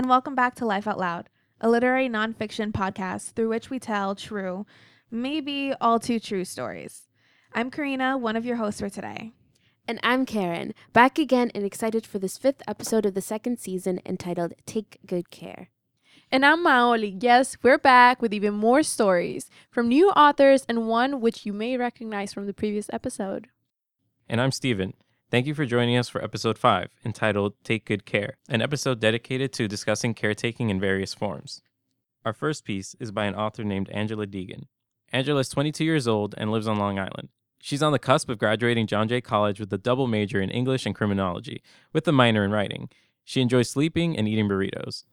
and welcome back to Life Out Loud, a literary nonfiction podcast through which we tell true, maybe all too true stories. I'm Karina, one of your hosts for today. And I'm Karen, back again and excited for this fifth episode of the second season entitled Take Good Care. And I'm Maoli. Yes, we're back with even more stories from new authors and one which you may recognize from the previous episode. And I'm Steven. Thank you for joining us for episode 5, entitled Take Good Care, an episode dedicated to discussing caretaking in various forms. Our first piece is by an author named Angela Deegan. Angela is 22 years old and lives on Long Island. She's on the cusp of graduating John Jay College with a double major in English and criminology, with a minor in writing. She enjoys sleeping and eating burritos.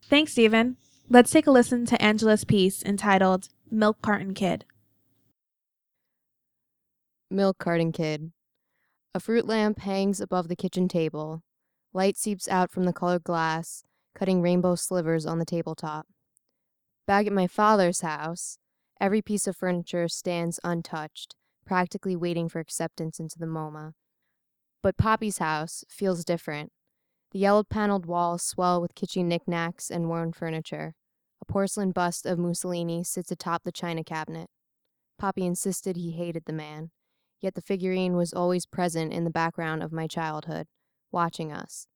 Thanks, Stephen. Let's take a listen to Angela's piece entitled Milk Carton Kid. Milk Carton Kid. A fruit lamp hangs above the kitchen table. Light seeps out from the colored glass, cutting rainbow slivers on the tabletop. Back at my father's house, every piece of furniture stands untouched, practically waiting for acceptance into the MoMA. But Poppy's house feels different. The yellow paneled walls swell with kitschy knickknacks and worn furniture. A porcelain bust of Mussolini sits atop the china cabinet. Poppy insisted he hated the man yet the figurine was always present in the background of my childhood, watching us.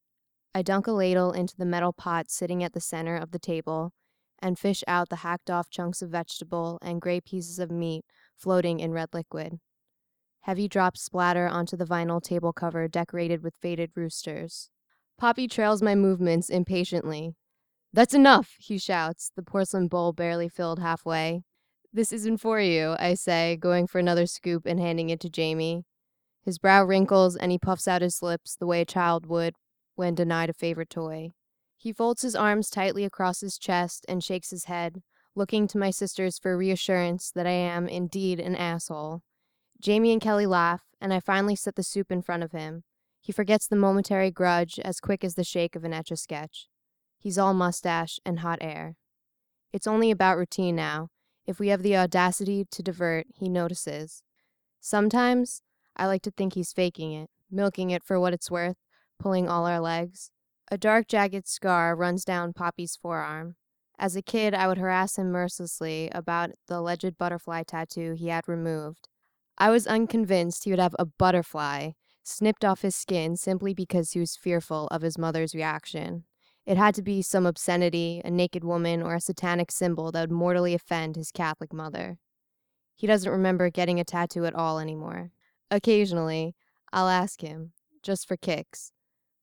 I dunk a ladle into the metal pot sitting at the center of the table and fish out the hacked off chunks of vegetable and gray pieces of meat floating in red liquid. Heavy drops splatter onto the vinyl table cover decorated with faded roosters. Poppy trails my movements impatiently. That's enough, he shouts, the porcelain bowl barely filled halfway. This isn't for you, I say, going for another scoop and handing it to Jamie. His brow wrinkles and he puffs out his lips the way a child would when denied a favorite toy. He folds his arms tightly across his chest and shakes his head, looking to my sisters for reassurance that I am indeed an asshole. Jamie and Kelly laugh, and I finally set the soup in front of him. He forgets the momentary grudge as quick as the shake of an etch a sketch. He's all mustache and hot air. It's only about routine now, if we have the audacity to divert, he notices. Sometimes I like to think he's faking it, milking it for what it's worth, pulling all our legs. A dark, jagged scar runs down Poppy's forearm. As a kid, I would harass him mercilessly about the alleged butterfly tattoo he had removed. I was unconvinced he would have a butterfly snipped off his skin simply because he was fearful of his mother's reaction. It had to be some obscenity, a naked woman, or a satanic symbol that would mortally offend his Catholic mother. He doesn't remember getting a tattoo at all anymore. Occasionally, I'll ask him, just for kicks,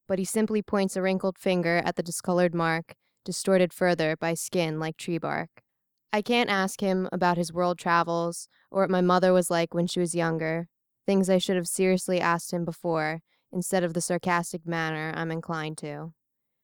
but he simply points a wrinkled finger at the discolored mark, distorted further by skin like tree bark. I can't ask him about his world travels or what my mother was like when she was younger, things I should have seriously asked him before, instead of the sarcastic manner I'm inclined to.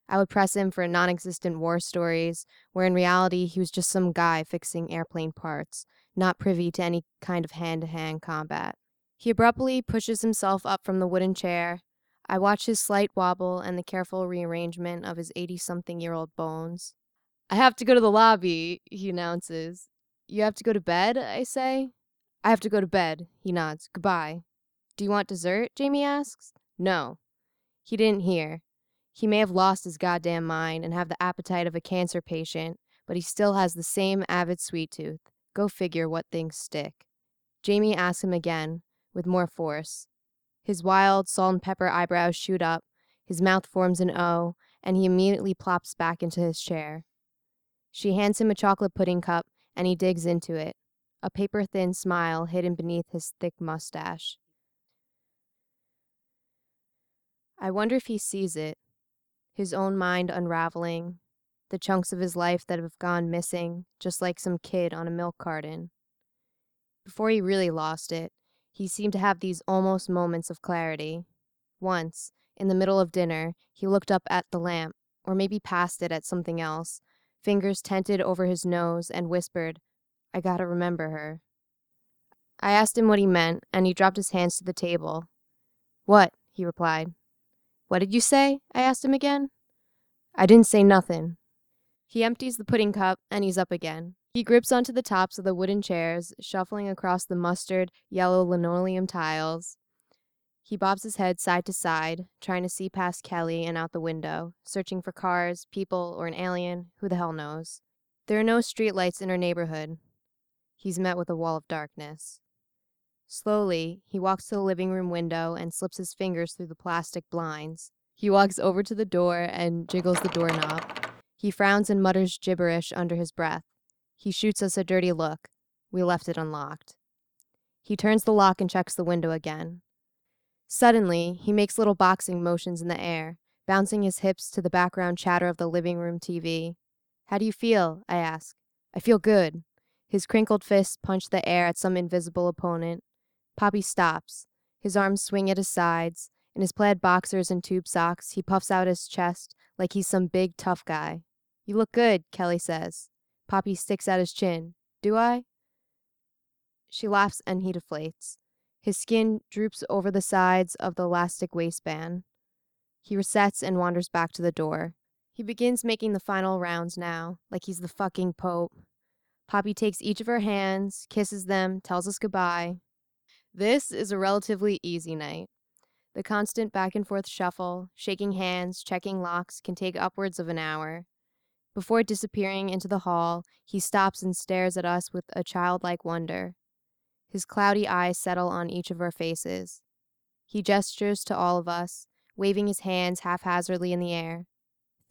I would press him for non existent war stories, where in reality he was just some guy fixing airplane parts, not privy to any kind of hand to hand combat. He abruptly pushes himself up from the wooden chair. I watch his slight wobble and the careful rearrangement of his 80 something year old bones. I have to go to the lobby, he announces. You have to go to bed, I say. I have to go to bed, he nods. Goodbye. Do you want dessert? Jamie asks. No. He didn't hear. He may have lost his goddamn mind and have the appetite of a cancer patient, but he still has the same avid sweet tooth. Go figure what things stick. Jamie asks him again, with more force. His wild, salt and pepper eyebrows shoot up, his mouth forms an O, and he immediately plops back into his chair. She hands him a chocolate pudding cup, and he digs into it, a paper thin smile hidden beneath his thick mustache. I wonder if he sees it, his own mind unraveling, the chunks of his life that have gone missing, just like some kid on a milk carton. Before he really lost it, He seemed to have these almost moments of clarity. Once, in the middle of dinner, he looked up at the lamp, or maybe past it at something else, fingers tented over his nose, and whispered, I gotta remember her. I asked him what he meant, and he dropped his hands to the table. What? he replied. What did you say? I asked him again. I didn't say nothing. He empties the pudding cup, and he's up again. He grips onto the tops of the wooden chairs, shuffling across the mustard yellow linoleum tiles. He bobs his head side to side, trying to see past Kelly and out the window, searching for cars, people, or an alien. Who the hell knows? There are no streetlights in our neighborhood. He's met with a wall of darkness. Slowly, he walks to the living room window and slips his fingers through the plastic blinds. He walks over to the door and jiggles the doorknob. He frowns and mutters gibberish under his breath. He shoots us a dirty look. We left it unlocked. He turns the lock and checks the window again. Suddenly, he makes little boxing motions in the air, bouncing his hips to the background chatter of the living room TV. How do you feel? I ask. I feel good. His crinkled fists punch the air at some invisible opponent. Poppy stops. His arms swing at his sides. In his plaid boxers and tube socks, he puffs out his chest like he's some big, tough guy. You look good, Kelly says. Poppy sticks out his chin. Do I? She laughs and he deflates. His skin droops over the sides of the elastic waistband. He resets and wanders back to the door. He begins making the final rounds now, like he's the fucking Pope. Poppy takes each of her hands, kisses them, tells us goodbye. This is a relatively easy night. The constant back and forth shuffle, shaking hands, checking locks can take upwards of an hour. Before disappearing into the hall, he stops and stares at us with a childlike wonder. His cloudy eyes settle on each of our faces. He gestures to all of us, waving his hands haphazardly in the air.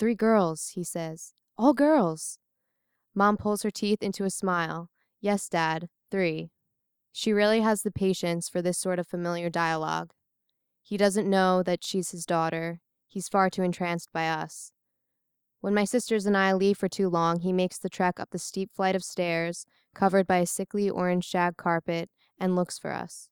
Three girls, he says. All girls. Mom pulls her teeth into a smile. Yes, Dad, three. She really has the patience for this sort of familiar dialogue. He doesn't know that she's his daughter. He's far too entranced by us. When my sisters and I leave for too long, he makes the trek up the steep flight of stairs, covered by a sickly orange shag carpet, and looks for us.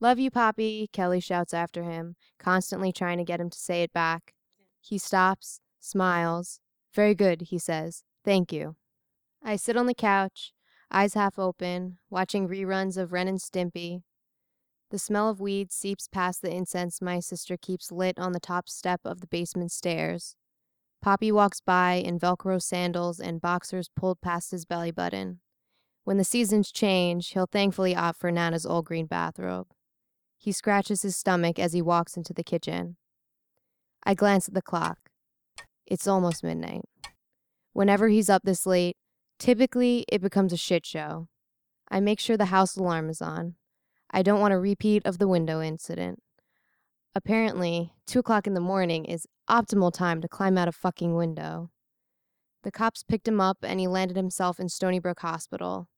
Love you, Poppy, Kelly shouts after him, constantly trying to get him to say it back. He stops, smiles. Very good, he says. Thank you. I sit on the couch, eyes half open, watching reruns of Ren and Stimpy. The smell of weed seeps past the incense my sister keeps lit on the top step of the basement stairs. Poppy walks by in Velcro sandals and boxers pulled past his belly button. When the seasons change, he'll thankfully opt for Nana's old green bathrobe. He scratches his stomach as he walks into the kitchen. I glance at the clock. It's almost midnight. Whenever he's up this late, typically it becomes a shit show. I make sure the house alarm is on. I don't want a repeat of the window incident. Apparently, 2 o'clock in the morning is optimal time to climb out a fucking window. The cops picked him up and he landed himself in Stony Brook Hospital.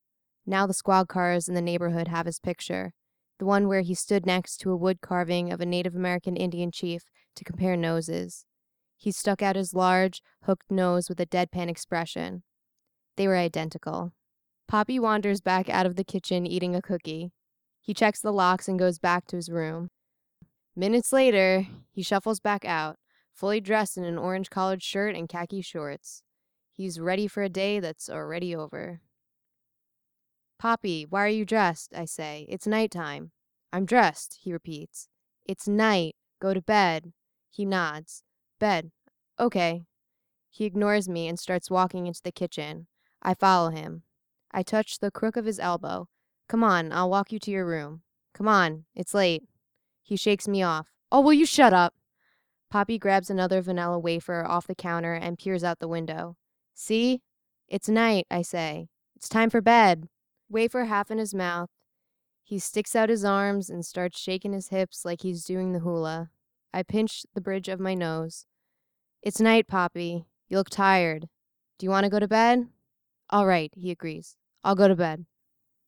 Now the squad cars in the neighborhood have his picture, the one where he stood next to a wood carving of a Native American Indian chief to compare noses. He stuck out his large, hooked nose with a deadpan expression. They were identical. Poppy wanders back out of the kitchen eating a cookie. He checks the locks and goes back to his room. Minutes later, he shuffles back out, fully dressed in an orange collared shirt and khaki shorts. He's ready for a day that's already over. Poppy, why are you dressed? I say. It's night time. I'm dressed, he repeats. It's night. Go to bed. He nods. Bed. Okay. He ignores me and starts walking into the kitchen. I follow him. I touch the crook of his elbow. Come on, I'll walk you to your room. Come on, it's late. He shakes me off. Oh, will you shut up? Poppy grabs another vanilla wafer off the counter and peers out the window. See? It's night, I say. It's time for bed. Wafer half in his mouth. He sticks out his arms and starts shaking his hips like he's doing the hula. I pinch the bridge of my nose. It's night, Poppy. You look tired. Do you want to go to bed? All right, he agrees. I'll go to bed.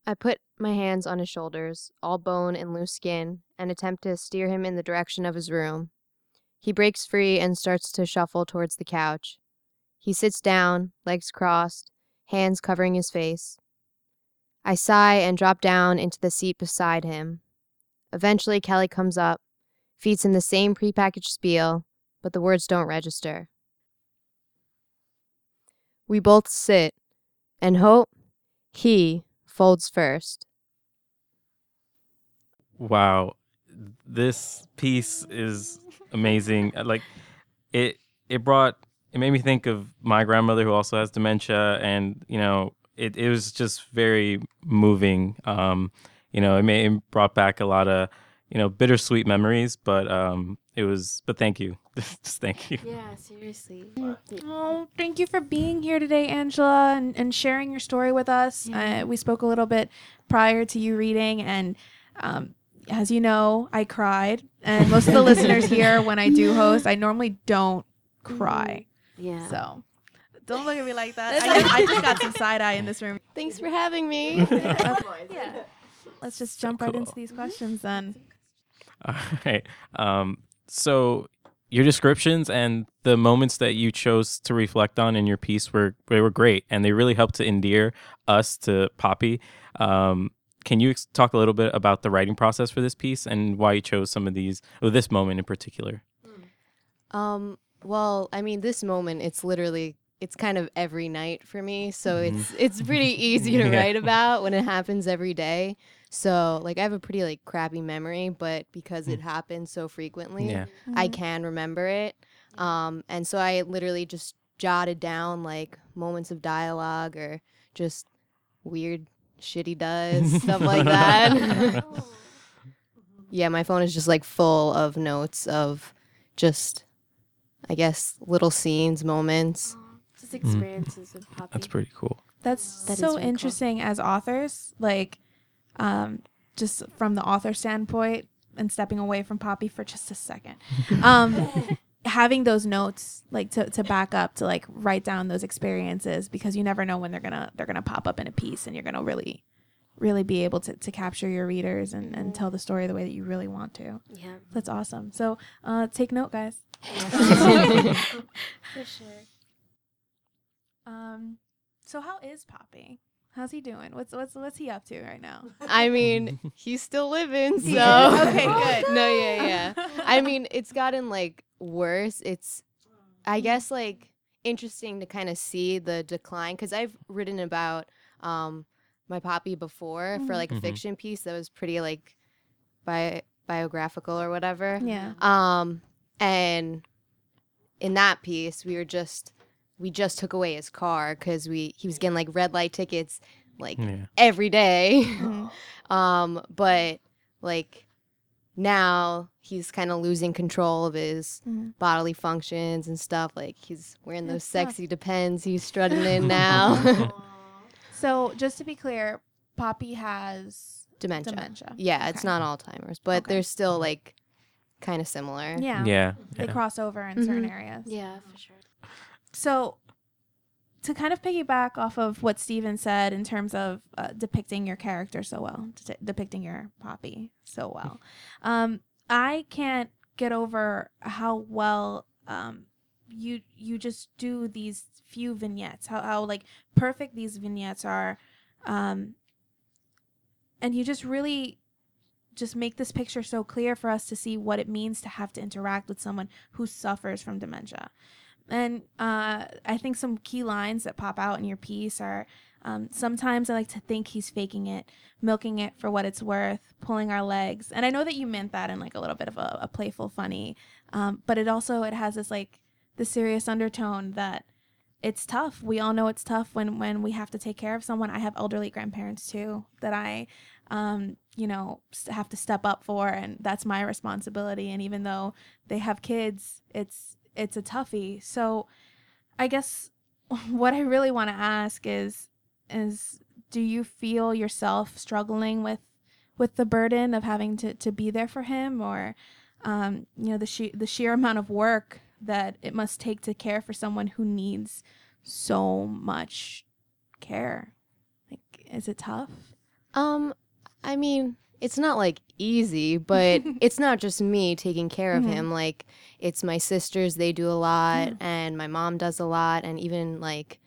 I put my hands on his shoulders, all bone and loose skin, and attempt to steer him in the direction of his room. He breaks free and starts to shuffle towards the couch. He sits down, legs crossed, hands covering his face. I sigh and drop down into the seat beside him. Eventually, Kelly comes up, feeds him the same prepackaged spiel, but the words don't register. We both sit and hope he folds first. Wow, this piece is amazing. Uh, Like it, it brought it made me think of my grandmother who also has dementia, and you know, it it was just very moving. Um, you know, it, made, it brought back a lot of you know bittersweet memories, but um, it was. But thank you, just thank you. Yeah, seriously. Oh, thank you for being here today, Angela, and, and sharing your story with us. Yeah. Uh, we spoke a little bit prior to you reading, and um, as you know, I cried. And most of the listeners here, when I do host, I normally don't cry. Yeah. So don't look at me like that. I, I just got some side eye in this room. Thanks for having me. yeah. Let's just jump right into these questions then. All right. Um, so your descriptions and the moments that you chose to reflect on in your piece were they were great, and they really helped to endear us to Poppy. Um, can you ex- talk a little bit about the writing process for this piece and why you chose some of these, or this moment in particular? Um, well, I mean, this moment, it's literally, it's kind of every night for me. So mm-hmm. it's it's pretty easy to Yeah. write about when it happens every day. So like I have a pretty like crappy memory, but because mm. it happens so frequently, Yeah. I mm-hmm. can remember it. Um, and so I literally just jotted down like moments of dialogue or just weird shit he does, stuff like that. yeah, my phone is just like full of notes of just, I guess, little scenes, moments. Just experiences with Poppy. That's pretty cool. That's That is so very cool. interesting as authors, like um, just from the author standpoint and stepping away from Poppy for just a second. Um, having those notes like to, to back up to like write down those experiences because you never know when they're gonna they're gonna pop up in a piece and you're gonna really really be able to, to capture your readers and, and tell the story the way that you really want to. Yeah. That's awesome. So uh, take note guys. For sure. Um, so how is Poppy? How's he doing? What's what's what's he up to right now? I mean, he's still living, so Okay, good. no, yeah, yeah. I mean, it's gotten like worse. It's, I guess, like interesting to kind of see the decline because I've written about um my poppy before for Mhm. like a Mhm. fiction piece that was pretty like bi- biographical or whatever. Yeah. Um, and in that piece, we were just we just took away his car because we he was getting like red light tickets like Yeah. every day. Um, but like now he's kind of losing control of his Mhm. bodily functions and stuff. Like he's wearing those That's tough. sexy depends he's strutting in now. So just to be clear, Poppy has dementia. dementia. Yeah, it's not Alzheimer's, but Okay. they're still like kind of similar. Yeah. Yeah. They yeah. cross over in certain Mhm. areas. Yeah, for sure. So to kind of piggyback off of what Steven said in terms of uh, depicting your character so well, de- depicting your Poppy so well, um, I can't get over how well um, you you just do these few vignettes. How how like perfect these vignettes are, um, and you just really just make this picture so clear for us to see what it means to have to interact with someone who suffers from dementia. And uh, I think some key lines that pop out in your piece are um, sometimes I like to think he's faking it, milking it for what it's worth, pulling our legs. And I know that you meant that in like a little bit of a, a playful, funny, um, but it also it has this like the serious undertone that it's tough. We all know it's tough when when we have to take care of someone. I have elderly grandparents too that I, um, you know, have to step up for, and that's my responsibility. And even though they have kids, it's it's a toughie. So, I guess what I really want to ask is is do you feel yourself struggling with with the burden of having to, to be there for him? Or um, you know the she- the sheer amount of work that it must take to care for someone who needs so much care? Like is it tough? Um, I mean, it's not like easy, but it's not just me taking care of Mhm. him. Like, it's my sisters, they do a lot, Yeah. and my mom does a lot, and even like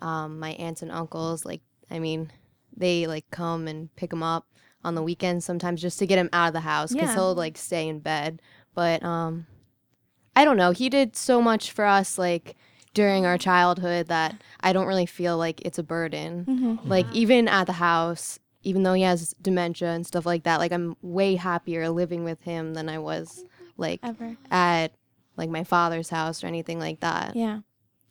um, my aunts and uncles. Like, I mean, they like come and pick him up on the weekends sometimes just to get him out of the house because Yeah. he'll like stay in bed. But um, I don't know. He did so much for us like during our childhood that I don't really feel like it's a burden. Mm-hmm. Like even at the house, even though he has dementia and stuff like that, like I'm way happier living with him than I was like Ever. at like my father's house or anything like that. Yeah.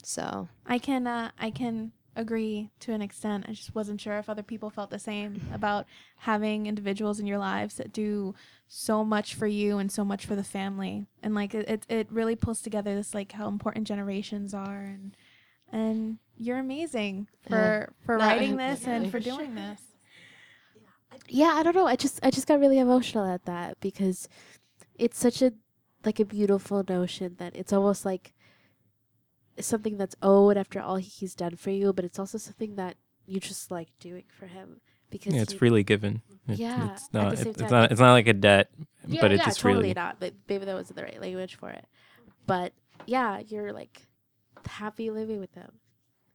So I can uh, I can agree to an extent. I just wasn't sure if other people felt the same about having individuals in your lives that do so much for you and so much for the family. And like it it, really pulls together this like how important generations are and and you're amazing for for writing this and for doing this. Yeah i don't know i just i just got really emotional at that because it's such a like a beautiful notion that it's almost like something that's owed after all he's done for you but it's also something that you just like doing for him because Yeah, it's freely given. It- Yeah, it's not. It, it's not. It's not like a debt, yeah, but it's yeah, just totally really. not but maybe that wasn't the right language for it but yeah you're like happy living with them,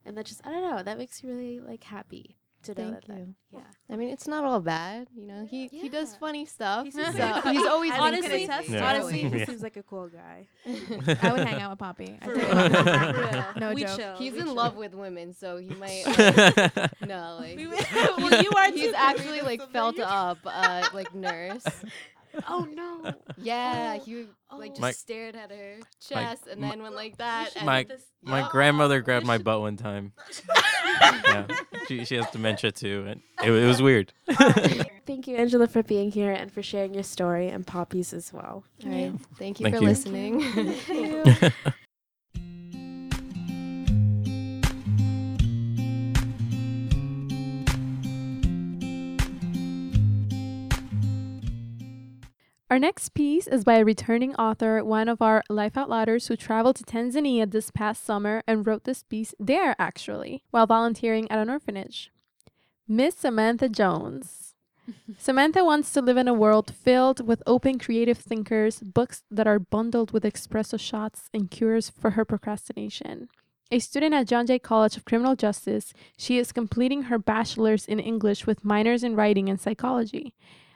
and that just i don't know that makes you really like happy to know Thank that, that you. yeah I mean, it's not all bad. You know, he he does Yeah. funny stuff. He's so just- he's always been Honestly- crazy. Yeah. honestly, Yeah. he seems like a cool guy. I would hang out with Poppy. I For tell you real. that. For real. No we joke. chill. He's we in chill. love with women, so he might. Like, no, like We- well, you are he's but actually like felt up, uh, like nurse. Oh no Yeah, he oh, like just Oh. My- stared at her chest and my- then went like that. and- My my grandmother grabbed my butt one time. yeah, she she has dementia too, and it, it was weird. Thank you, Angela, for being here and for sharing your story and Poppy's as well. All right, thank you Thank for you. listening. Our next piece is by a returning author, one of our Life Out Louders who traveled to Tanzania this past summer and wrote this piece there, actually, while volunteering at an orphanage. Miss Samantha Jones. Samantha wants to live in a world filled with open creative thinkers, books that are bundled with espresso shots, and cures for her procrastination. A student at John Jay College of Criminal Justice, she is completing her bachelor's in English with minors in writing and psychology.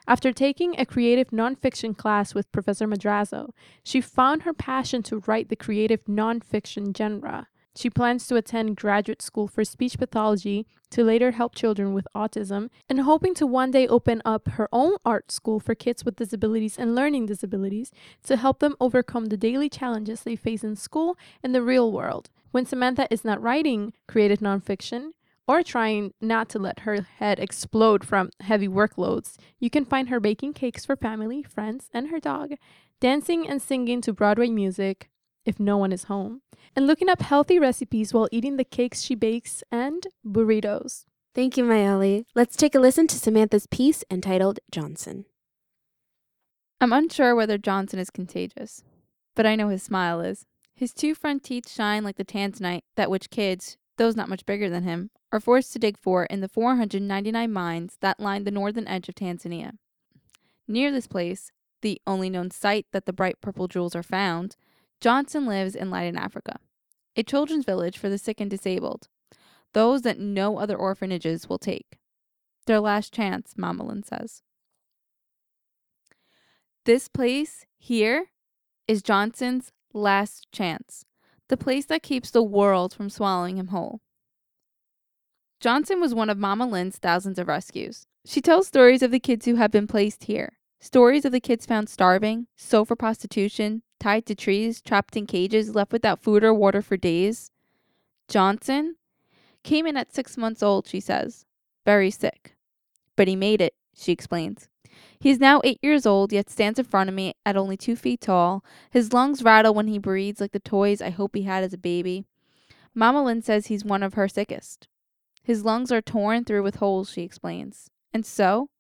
After taking a creative nonfiction class with Professor Madrazo, she found her passion to write the creative nonfiction genre. She plans to attend graduate school for speech pathology to later help children with autism and hoping to one day open up her own art school for kids with disabilities and learning disabilities to help them overcome the daily challenges they face in school and the real world. When Samantha is not writing creative nonfiction, or trying not to let her head explode from heavy workloads, you can find her baking cakes for family, friends, and her dog, dancing and singing to Broadway music if no one is home, and looking up healthy recipes while eating the cakes she bakes and burritos. Thank you, Mayali. Let's take a listen to Samantha's piece entitled Johnson. I'm unsure whether Johnson is contagious, but I know his smile is. His two front teeth shine like the tanzanite that which kids, those not much bigger than him, are forced to dig for in the 499 mines that line the northern edge of Tanzania. Near this place, the only known site that the bright purple jewels are found, Johnson lives in Light in Africa, a children's village for the sick and disabled, those that no other orphanages will take. Their last chance, Mama Lynn says. This place here is Johnson's last chance, the place that keeps the world from swallowing him whole. Johnson was one of Mama Lynn's thousands of rescues. She tells stories of the kids who have been placed here, stories of the kids found starving, sold for prostitution, tied to trees, trapped in cages, left without food or water for days. Johnson came in at six months old, she says, very sick. But he made it, she explains. He is now eight years old, yet stands in front of me at only two feet tall. His lungs rattle when he breathes like the toys I hope he had as a baby. Mama Lynn says he's one of her sickest. His lungs are torn through with holes, she explains. And so,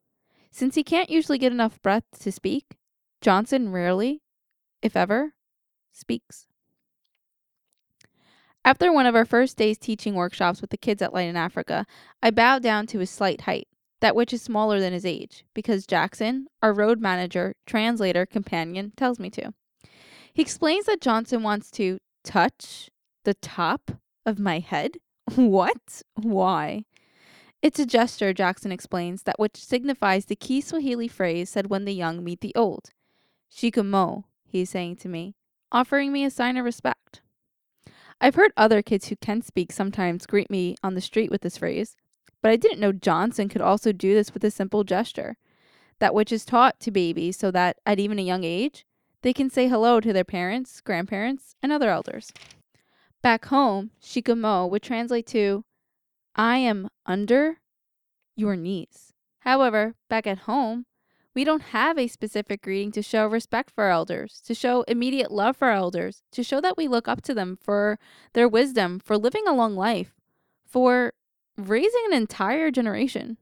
since he can't usually get enough breath to speak, Johnson rarely, if ever, speaks. After one of our first day's teaching workshops with the kids at Light in Africa, I bowed down to his slight height, that which is smaller than his age, because Jackson, our road manager, translator, companion, tells me to. He explains that Johnson wants to touch the top of my head. What? Why? It's a gesture, Jackson explains, that which signifies the key Swahili phrase said when the young meet the old. Shikamo, he is saying to me, offering me a sign of respect. I've heard other kids who can speak sometimes greet me on the street with this phrase, but I didn't know Johnson could also do this with a simple gesture, that which is taught to babies so that, at even a young age, they can say hello to their parents, grandparents, and other elders. Back home, shikamo would translate to, I am under your knees. However, back at home, we don't have a specific greeting to show respect for elders, to show immediate love for elders, to show that we look up to them for their wisdom, for living a long life, for raising an entire generation.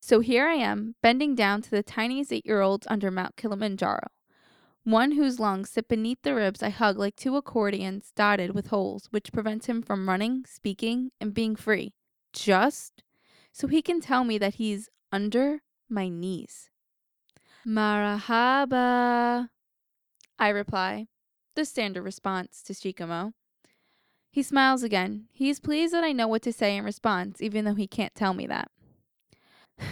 So here I am, bending down to the tiniest eight year olds under Mount Kilimanjaro, one whose lungs sit beneath the ribs I hug like two accordions dotted with holes, which prevent him from running, speaking, and being free, just so he can tell me that he's under my knees. Marahaba, I reply, the standard response to Shikamo. He smiles again. He is pleased that I know what to say in response, even though he can't tell me that.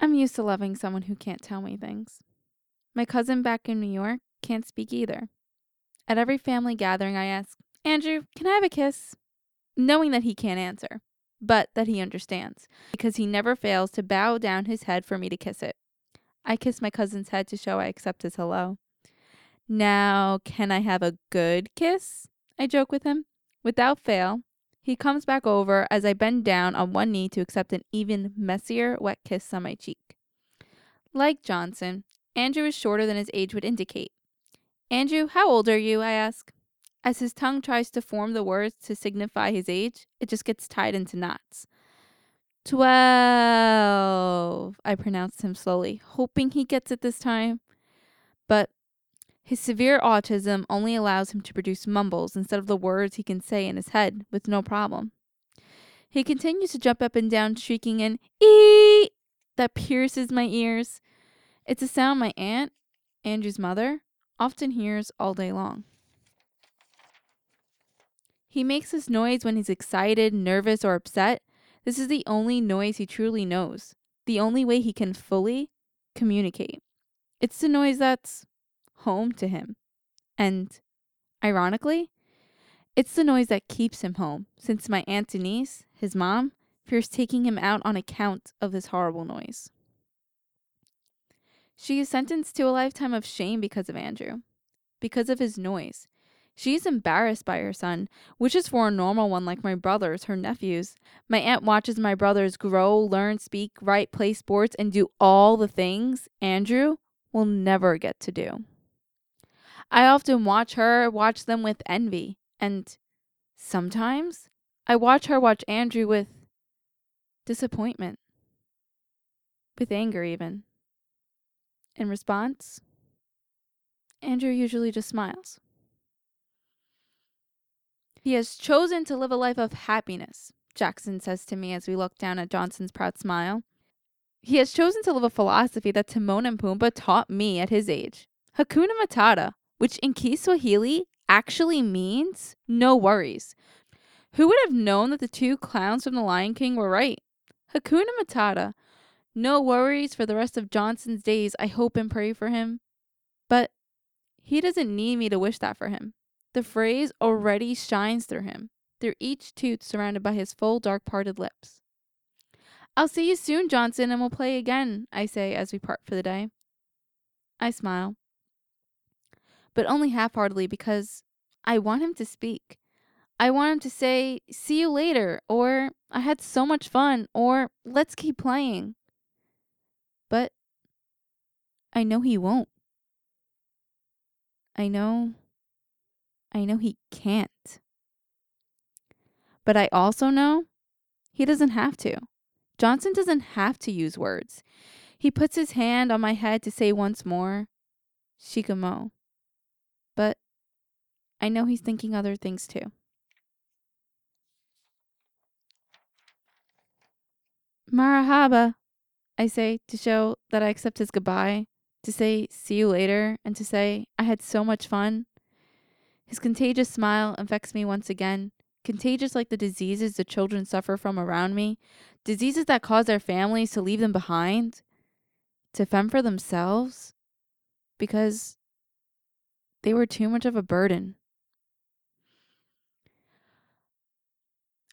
I'm used to loving someone who can't tell me things. My cousin back in New York can't speak either. At every family gathering, I ask, Andrew, can I have a kiss? Knowing that he can't answer, but that he understands, because he never fails to bow down his head for me to kiss it. I kiss my cousin's head to show I accept his hello. Now, can I have a good kiss? I joke with him. Without fail, he comes back over as I bend down on one knee to accept an even messier wet kiss on my cheek. Like Johnson, Andrew is shorter than his age would indicate. Andrew, how old are you? I ask. As his tongue tries to form the words to signify his age, it just gets tied into knots. Twelve, I pronounce him slowly, hoping he gets it this time. But his severe autism only allows him to produce mumbles instead of the words he can say in his head with no problem. He continues to jump up and down, shrieking an ee that pierces my ears. It's a sound my aunt, Andrew's mother, often hears all day long. He makes this noise when he's excited, nervous, or upset. This is the only noise he truly knows, the only way he can fully communicate. It's the noise that's home to him. And ironically, it's the noise that keeps him home, since my aunt Denise, his mom, fears taking him out on account of this horrible noise. She is sentenced to a lifetime of shame because of Andrew, because of his noise. She is embarrassed by her son, which is for a normal one like my brothers, her nephews. My aunt watches my brothers grow, learn, speak, write, play sports, and do all the things Andrew will never get to do. I often watch her watch them with envy, and sometimes I watch her watch Andrew with disappointment, with anger, even. In response, Andrew usually just smiles. He has chosen to live a life of happiness, Jackson says to me as we look down at Johnson's proud smile. He has chosen to live a philosophy that Timon and Pumbaa taught me at his age. Hakuna Matata, which in Kiswahili actually means no worries. Who would have known that the two clowns from The Lion King were right? Hakuna Matata. No worries for the rest of Johnson's days. I hope and pray for him. But he doesn't need me to wish that for him. The phrase already shines through him, through each tooth surrounded by his full dark parted lips. I'll see you soon, Johnson, and we'll play again, I say as we part for the day. I smile, but only half heartedly because I want him to speak. I want him to say, See you later, or I had so much fun, or let's keep playing. But I know he won't. I know. I know he can't. But I also know he doesn't have to. Johnson doesn't have to use words. He puts his hand on my head to say once more, Shikamo. But I know he's thinking other things too. Marahaba, I say to show that I accept his goodbye, to say see you later, and to say I had so much fun. His contagious smile infects me once again, contagious like the diseases the children suffer from around me, diseases that cause their families to leave them behind, to fend for themselves, because they were too much of a burden.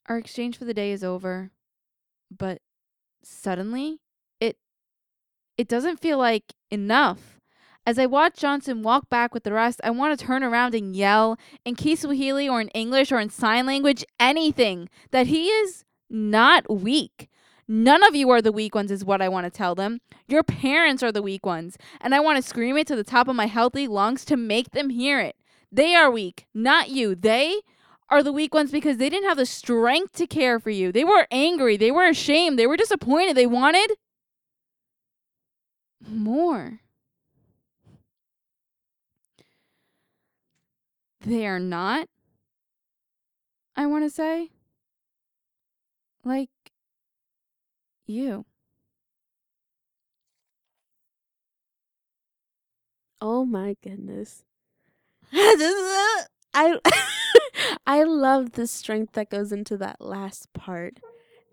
Our exchange for the day is over, but suddenly it it doesn't feel like enough. As I watch Johnson walk back with the rest, I want to turn around and yell in Kiswahili or in English or in sign language, anything, that he is not weak. None of you are the weak ones, is what I want to tell them. Your parents are the weak ones, and I want to scream it to the top of my healthy lungs to make them hear it. They are weak, not you. They are the weak ones because they didn't have the strength to care for you. They were angry, they were ashamed, they were disappointed, they wanted more. They are not, I want to say, like you. Oh my goodness. I I love the strength that goes into that last part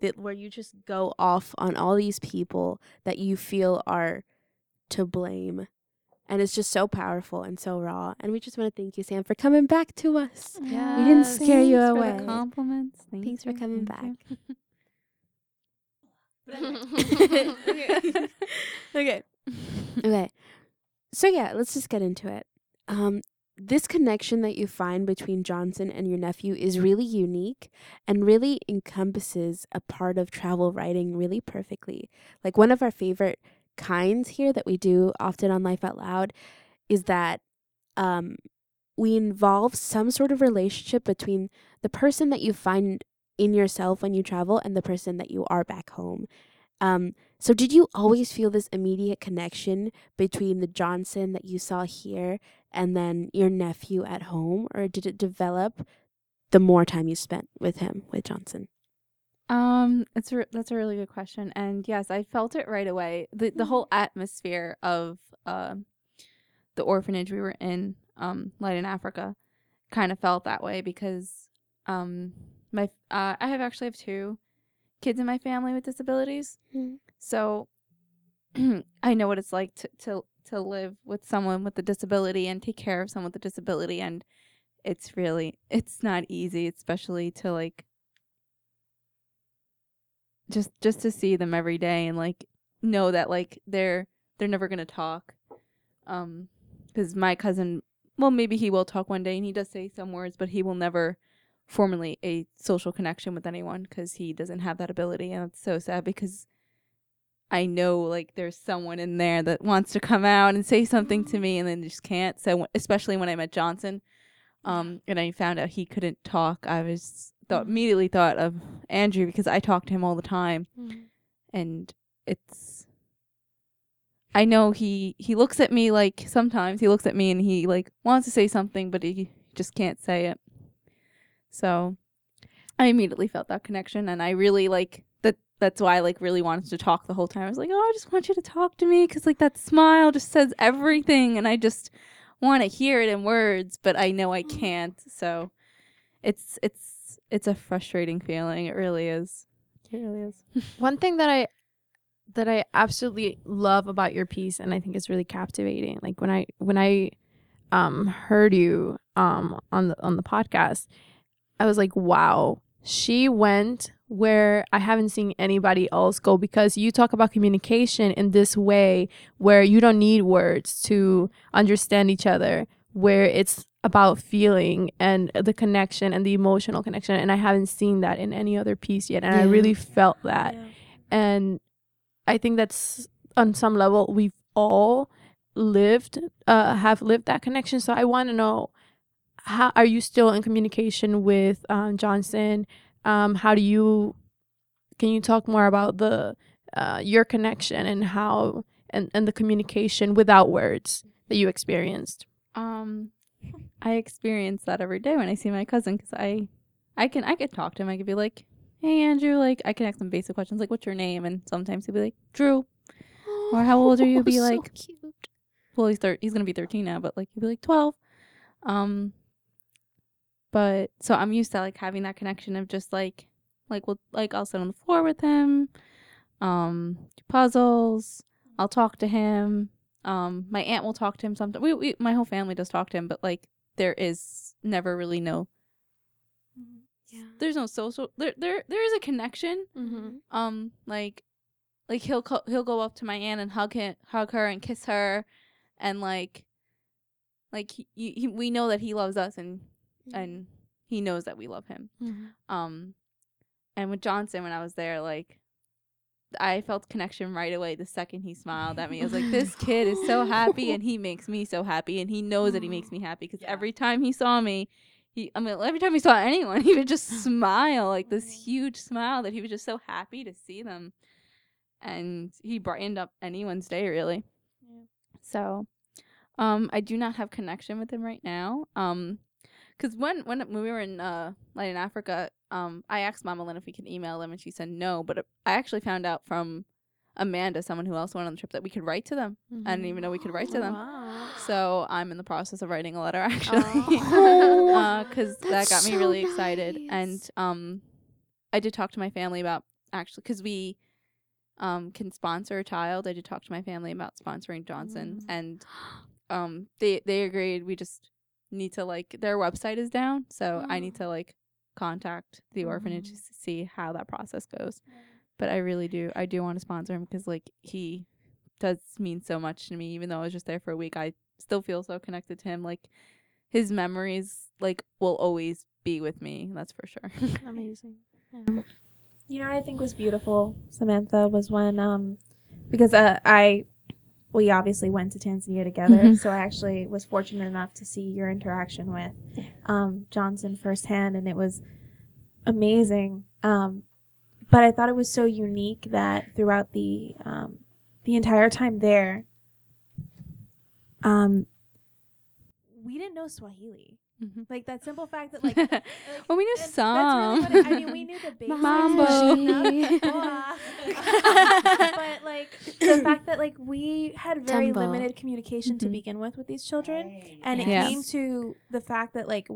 that where you just go off on all these people that you feel are to blame. And it's just so powerful and so raw. And we just want to thank you, Sam, for coming back to us. Yeah, We didn't scare you thanks for away. compliments. Thank Thanks for coming thank you. okay. Okay. So yeah, let's just get into it. Um this connection that you find between Johnson and your nephew is really unique and really encompasses a part of travel writing really perfectly. Like one of our favorite kinds here that we do often on Life Out Loud is that um we involve some sort of relationship between the person that you find in yourself when you travel and the person that you are back home. Um, so, did you always feel this immediate connection between the Johnson that you saw here and then your nephew at home, or did it develop the more time you spent with him, with Johnson? Um, it's a, that's a really good question, and yes, I felt it right away. the The whole atmosphere of uh, the orphanage we were in, um, Light in Africa, kind of felt that way because um my uh, I have actually have two kids in my family with disabilities, Mhm. so I know what it's like to to to live with someone with a disability and take care of someone with a disability, and it's really it's not easy, especially to like just just to see them every day and like know that like they're they're never gonna talk um because my cousin well maybe he will talk one day and he does say some words but he will never formulate a social connection with anyone because he doesn't have that ability and it's so sad because i know like there's someone in there that wants to come out and say something to me and then just can't. So especially when i met johnson um and i found out he couldn't talk i was thought immediately thought of andrew because i talk to him all the time. And it's I know he he looks at me like sometimes he looks at me and he like wants to say something but he just can't say it. So I immediately felt that connection and I really like that that's why I like really wanted to talk the whole time. I was like, "Oh, I just want you to talk to me cuz like that smile just says everything and I just want to hear it in words, but I know I can't." So it's it's it's a frustrating feeling. It really is. It really is. One thing that I that I absolutely love about your piece and I think is really captivating. Like when I when I um heard you um on the on the podcast, I was like, wow, she went where I haven't seen anybody else go because you talk about communication in this way where you don't need words to understand each other, where it's about feeling and the connection and the emotional connection. And I haven't seen that in any other piece yet. And I really felt that. And I think that's on some level we've all lived, uh, have lived that connection. So I want to know how are you still in communication with um, Johnson? Um, how do you can you talk more about the uh, your connection and how and, and the communication without words that you experienced? Um, I experience that every day when I see my cousin because I, I can I could talk to him. I could be like, "Hey Andrew," like I can ask him basic questions like, "What's your name?" And sometimes he'll be like, "Drew." Or how old are you? Be so like- cute. Well, he's thir- he's gonna be thirteen now, but like he'll be like twelve. Um, but so I'm used to like having that connection of just like like we'll like I'll sit on the floor with him, um, do puzzles. I'll talk to him. Um, my aunt will talk to him sometimes. We, we my whole family does talk to him, but like there is never really no. Yeah. There's no social. There there there is a connection. Mm-hmm. Um, like, like he'll co- he'll go up to my aunt and hug him, hug her and kiss her, and like, like he, he, we know that he loves us and and he knows that we love him. Mm-hmm. Um, and with Johnson, when I was there, like, I felt connection right away the second he smiled at me. I was like, this kid is so happy, and he makes me so happy, and he knows that he makes me happy because every time he saw me, he, I mean, every time he saw anyone, he would just smile like this huge smile that he was just so happy to see them, and he brightened up anyone's day really. So, um, I do not have connection with him right now. Um, because when when when we were in uh like in Africa, um, I asked Mama Lynn if we could email them, and she said no. But uh, I actually found out from Amanda, someone who else went on the trip, that we could write to them. I didn't even know we could write to them. So I'm in the process of writing a letter actually, Oh. because that got me really excited. And um, I did talk to my family about actually because we um can sponsor a child. I did talk to my family about sponsoring Johnson, and um they they agreed. We just need to like their website is down, so I need to like contact the orphanage to see how that process goes. But I really do I do want to sponsor him because like he does mean so much to me. Even though I was just there for a week, I still feel so connected to him. Like his memories like will always be with me. That's for sure. Amazing. You know what I think was beautiful, Samantha, was when um because uh, I we obviously went to Tanzania together, Mhm. so I actually was fortunate enough to see your interaction with um Johnson firsthand and it was amazing. Um but I thought it was so unique that throughout the um the entire time there um we didn't know Swahili. Mhm. Like that simple fact that like well, we knew and some. That's really what I mean, we knew the basics. Mambo. but like the fact that like we had very Jambo. limited communication to Mhm. begin with with these children, and it came to the fact that like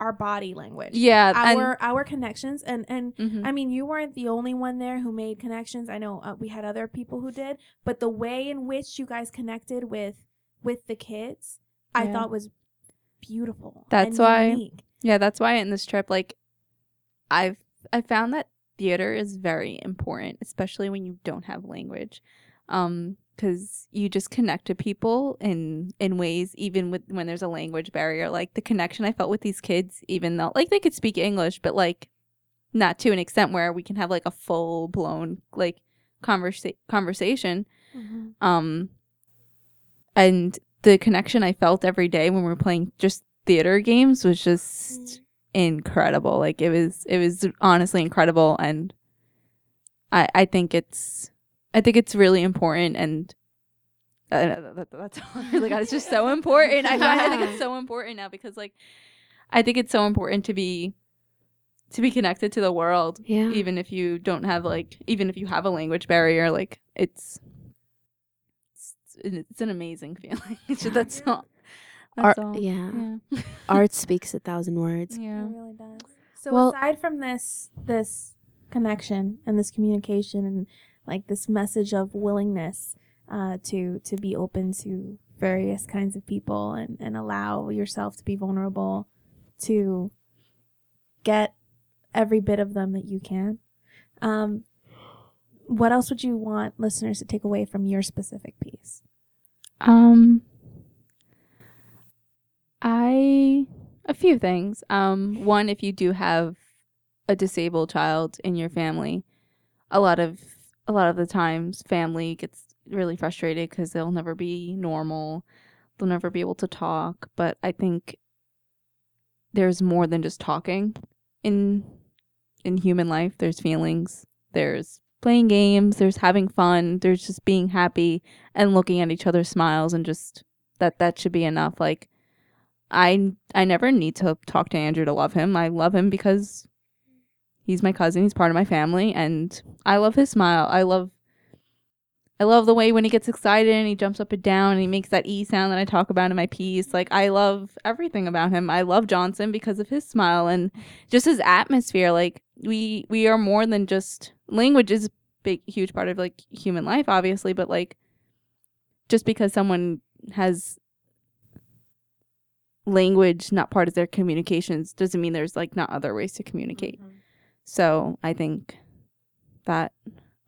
our body language, yeah, our our connections, and and and mhm. I mean, you weren't the only one there who made connections. I know uh, we had other people who did, but the way in which you guys connected with with the kids, I Yeah. thought was beautiful. That's why- unique. Yeah, that's why in this trip, like, I've I found that theater is very important, especially when you don't have language, um, because you just connect to people in in ways even with when there's a language barrier. Like the connection I felt with these kids, even though like they could speak English, but like not to an extent where we can have like a full blown like conversa- conversation. Um, and the connection I felt every day when we were playing just theater games was just incredible. Like it was, it was honestly incredible, and I, I think it's, I think it's really important, and uh, that, that's all I really got. It's just so important. I, I think it's so important now because, like, I think it's so important to be, to be connected to the world, Yeah. even if you don't have like, even if you have a language barrier. Like, it's, it's, it's an amazing feeling. It's just, that's all. That's Art, all. yeah. Yeah. Art speaks a thousand words. Yeah. It really does. So Well- aside from this this connection and this communication and like this message of willingness uh, to to be open to various kinds of people and, and allow yourself to be vulnerable to get every bit of them that you can. Um, what else would you want listeners to take away from your specific piece? Um I a few things. Um one if you do have a disabled child in your family, a lot of a lot of the times family gets really frustrated cuz they'll never be normal. They'll never be able to talk, but I think there's more than just talking in in human life. There's feelings. There's playing games, there's having fun, there's just being happy and looking at each other's smiles and just that that should be enough. Like i i never need to talk to andrew to love him. I love him because he's my cousin he's part of my family and i love his smile. I love I love the way when he gets excited and he jumps up and down and he makes that E sound that I talk about in my piece. Like I love everything about him. I love Johnson because of his smile and just his atmosphere. Like we we are more than just language is a big huge part of like human life, obviously, but like just because someone has language not part of their communications doesn't mean there's like not other ways to communicate. So I think that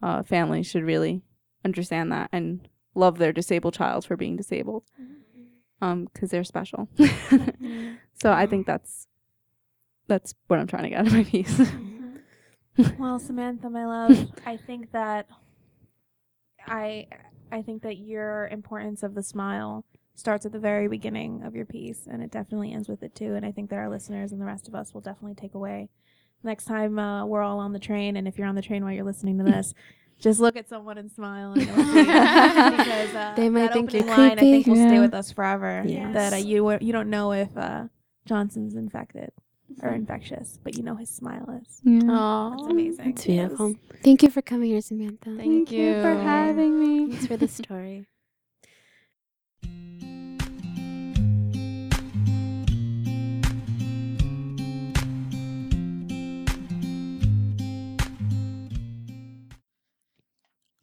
uh, families should really understand that and love their disabled child for being disabled, um, because they're special. so I think that's that's what I'm trying to get out of my piece. well, Samantha, my love, I think that I I think that your importance of the smile starts at the very beginning of your piece and it definitely ends with it too and I think that our listeners and the rest of us will definitely take away next time uh, we're all on the train and if you're on the train while you're listening to this just look at someone and smile and because uh, They might that think you're opening line I think will creepy. stay with us forever Yes. that uh, you you don't know if uh, Johnson's infected or Mm-hmm. infectious but you know his smile is Aw. that's amazing It's beautiful. Thank you for coming here, Samantha. Thank, you for having me. Thanks for the story.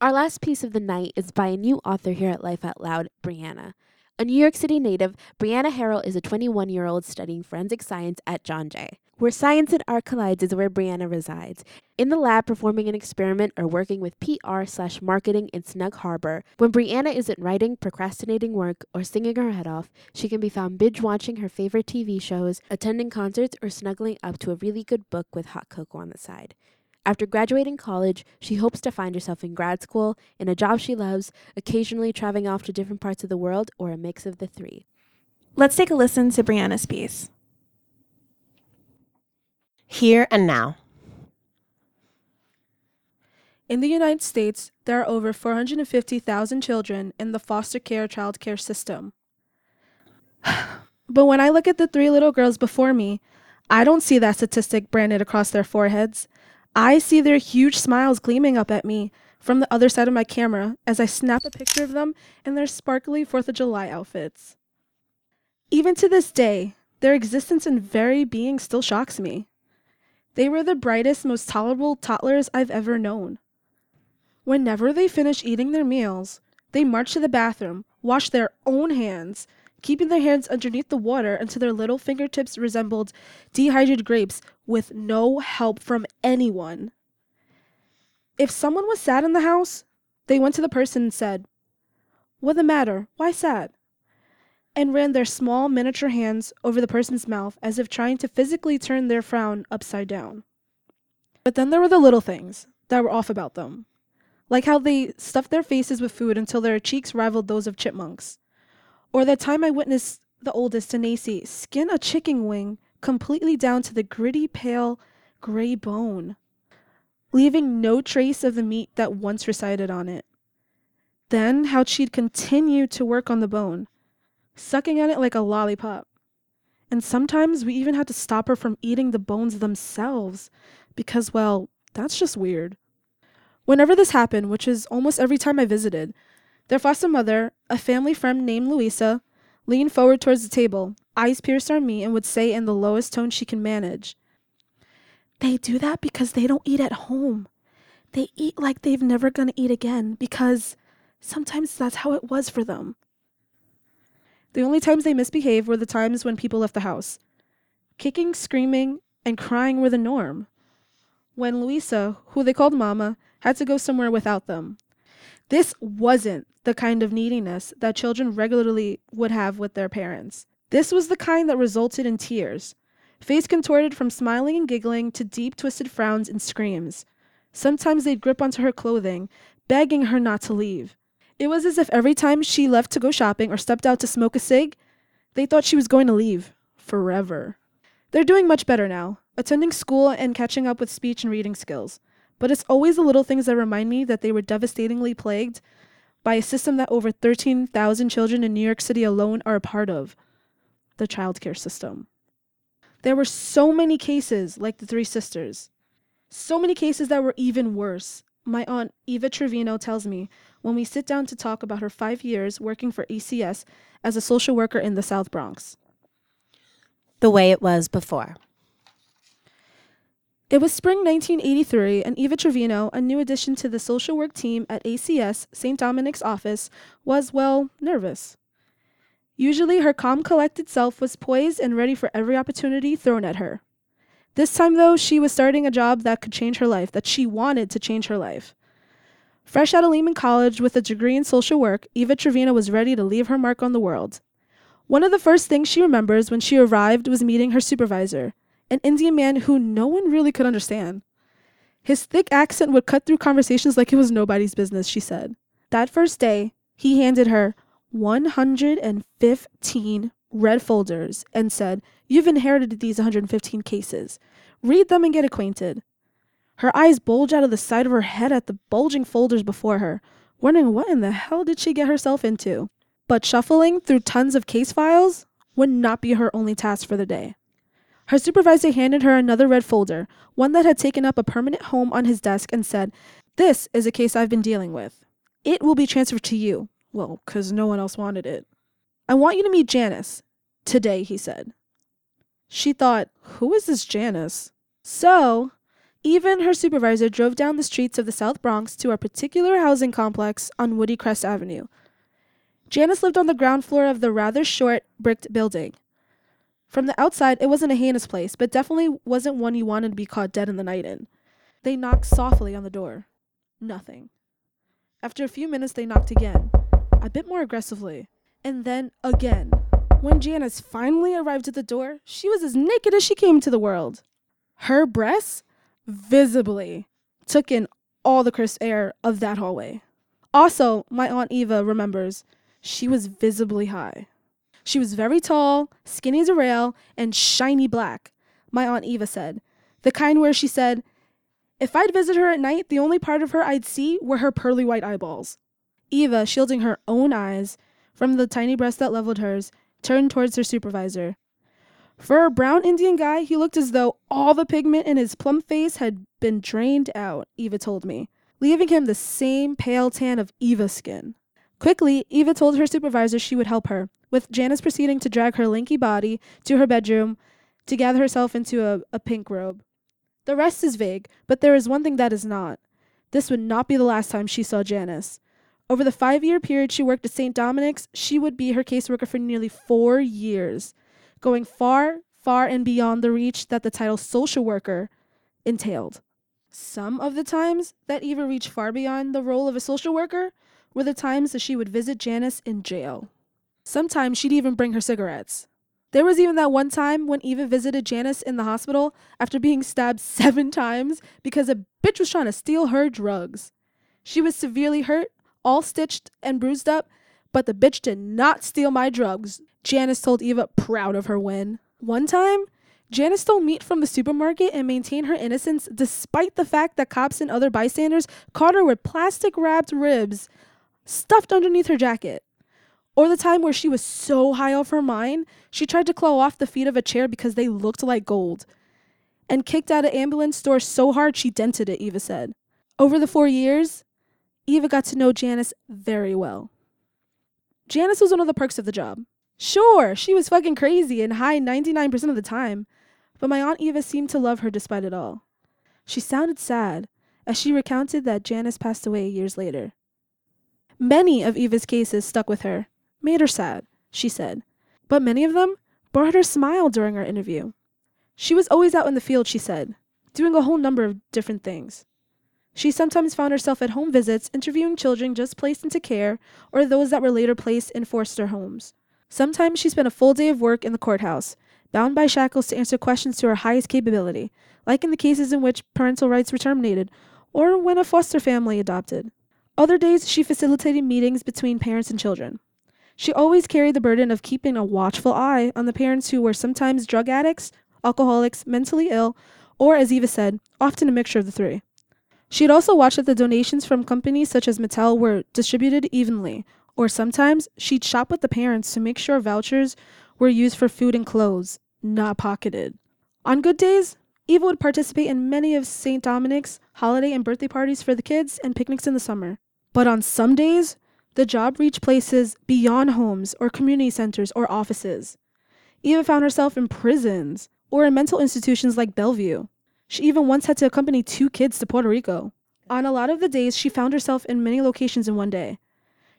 Our last piece of the night is by a new author here at Life Out Loud, Brianna. A New York City native, Brianna Harrell is a 21 year old studying forensic science at John Jay. Where science and art collides is where Brianna resides. In the lab, performing an experiment or working with PR slash marketing in Snug Harbor. When Brianna isn't writing, procrastinating work, or singing her head off, she can be found binge watching her favorite TV shows, attending concerts, or snuggling up to a really good book with hot cocoa on the side. After graduating college, she hopes to find herself in grad school, in a job she loves, occasionally traveling off to different parts of the world, or a mix of the three. let's take a listen to Brianna's piece Here and now. In the United States, there are over 450,000 children in the foster care child care system. but when I look at the three little girls before me, I don't see that statistic branded across their foreheads. I see their huge smiles gleaming up at me from the other side of my camera as I snap a picture of them in their sparkly 4th of July outfits. Even to this day, their existence and very being still shocks me. They were the brightest, most tolerable toddlers I've ever known. Whenever they finish eating their meals, they march to the bathroom, wash their own hands, keeping their hands underneath the water until their little fingertips resembled dehydrated grapes with no help from anyone. If someone was sad in the house, they went to the person and said, What the matter? Why sad? And ran their small miniature hands over the person's mouth as if trying to physically turn their frown upside down. But then there were the little things that were off about them like how they stuffed their faces with food until their cheeks rivaled those of chipmunks. Or that time I witnessed the oldest, Tanasi, skin a chicken wing completely down to the gritty, pale, gray bone, leaving no trace of the meat that once resided on it. Then how she'd continue to work on the bone, sucking at it like a lollipop. And sometimes we even had to stop her from eating the bones themselves because, well, that's just weird. Whenever this happened, which is almost every time I visited, their foster mother, a family friend named Louisa, leaned forward towards the table, eyes pierced on me, and would say in the lowest tone she can manage, They do that because they don't eat at home. They eat like they've never gonna eat again because sometimes that's how it was for them. The only times they misbehaved were the times when people left the house. Kicking, screaming, and crying were the norm. When Louisa, who they called Mama, had to go somewhere without them. This wasn't the kind of neediness that children regularly would have with their parents. This was the kind that resulted in tears, face contorted from smiling and giggling to deep twisted frowns and screams. Sometimes they'd grip onto her clothing, begging her not to leave. It was as if every time she left to go shopping or stepped out to smoke a cig, they thought she was going to leave forever. They're doing much better now, attending school and catching up with speech and reading skills. But it's always the little things that remind me that they were devastatingly plagued by a system that over 13,000 children in New York City alone are a part of the childcare system. There were so many cases like the three sisters, so many cases that were even worse. My aunt Eva Trevino tells me when we sit down to talk about her five years working for ECS as a social worker in the South Bronx. The way it was before. It was spring 1983, and Eva Trevino, a new addition to the social work team at ACS St. Dominic's office, was, well, nervous. Usually, her calm, collected self was poised and ready for every opportunity thrown at her. This time, though, she was starting a job that could change her life, that she wanted to change her life. Fresh out of Lehman College with a degree in social work, Eva Trevino was ready to leave her mark on the world. One of the first things she remembers when she arrived was meeting her supervisor, an Indian man who no one really could understand. His thick accent would cut through conversations like it was nobody's business, she said. That first day, he handed her 115 red folders and said, You've inherited these 115 cases. Read them and get acquainted. Her eyes bulged out of the side of her head at the bulging folders before her, wondering what in the hell did she get herself into. But shuffling through tons of case files would not be her only task for the day. Her supervisor handed her another red folder, one that had taken up a permanent home on his desk, and said, This is a case I've been dealing with. It will be transferred to you. Well, 'cause no one else wanted it. I want you to meet Janice. Today, he said. She thought, Who is this Janice? So, even her supervisor drove down the streets of the South Bronx to a particular housing complex on Woodycrest Avenue. Janice lived on the ground floor of the rather short, bricked building. From the outside, it wasn't a heinous place, but definitely wasn't one you wanted to be caught dead in the night in. They knocked softly on the door. Nothing. After a few minutes, they knocked again, a bit more aggressively, and then again. When Janice finally arrived at the door, she was as naked as she came to the world. Her breasts visibly took in all the crisp air of that hallway. Also, my Aunt Eva remembers she was visibly high. She was very tall, skinny as a rail, and shiny black, my Aunt Eva said. The kind where she said, If I'd visit her at night, the only part of her I'd see were her pearly white eyeballs. Eva, shielding her own eyes from the tiny breast that leveled hers, turned towards her supervisor. For a brown Indian guy, he looked as though all the pigment in his plump face had been drained out, Eva told me, leaving him the same pale tan of Eva's skin. Quickly, Eva told her supervisor she would help her, with Janice proceeding to drag her lanky body to her bedroom to gather herself into a, a pink robe. The rest is vague, but there is one thing that is not. This would not be the last time she saw Janice. Over the five year period she worked at St. Dominic's, she would be her caseworker for nearly four years, going far, far and beyond the reach that the title social worker entailed. Some of the times that Eva reached far beyond the role of a social worker were the times that she would visit Janice in jail. Sometimes she'd even bring her cigarettes. There was even that one time when Eva visited Janice in the hospital after being stabbed seven times because a bitch was trying to steal her drugs. She was severely hurt, all stitched and bruised up, but the bitch did not steal my drugs, Janice told Eva, proud of her win. One time, Janice stole meat from the supermarket and maintained her innocence despite the fact that cops and other bystanders caught her with plastic wrapped ribs stuffed underneath her jacket. Or the time where she was so high off her mind, she tried to claw off the feet of a chair because they looked like gold. And kicked out an ambulance door so hard she dented it, Eva said. Over the four years, Eva got to know Janice very well. Janice was one of the perks of the job. Sure, she was fucking crazy and high 99% of the time, but my Aunt Eva seemed to love her despite it all. She sounded sad as she recounted that Janice passed away years later. Many of Eva's cases stuck with her, made her sad, she said, but many of them brought her a smile during our interview. She was always out in the field, she said, doing a whole number of different things. She sometimes found herself at home visits interviewing children just placed into care or those that were later placed in foster homes. Sometimes she spent a full day of work in the courthouse, bound by shackles to answer questions to her highest capability, like in the cases in which parental rights were terminated or when a foster family adopted. Other days, she facilitated meetings between parents and children. She always carried the burden of keeping a watchful eye on the parents who were sometimes drug addicts, alcoholics, mentally ill, or, as Eva said, often a mixture of the three. She had also watched that the donations from companies such as Mattel were distributed evenly, or sometimes she'd shop with the parents to make sure vouchers were used for food and clothes, not pocketed. On good days, Eva would participate in many of St. Dominic's holiday and birthday parties for the kids and picnics in the summer. But on some days, the job reached places beyond homes or community centers or offices. Eva found herself in prisons or in mental institutions like Bellevue. She even once had to accompany two kids to Puerto Rico. On a lot of the days, she found herself in many locations in one day,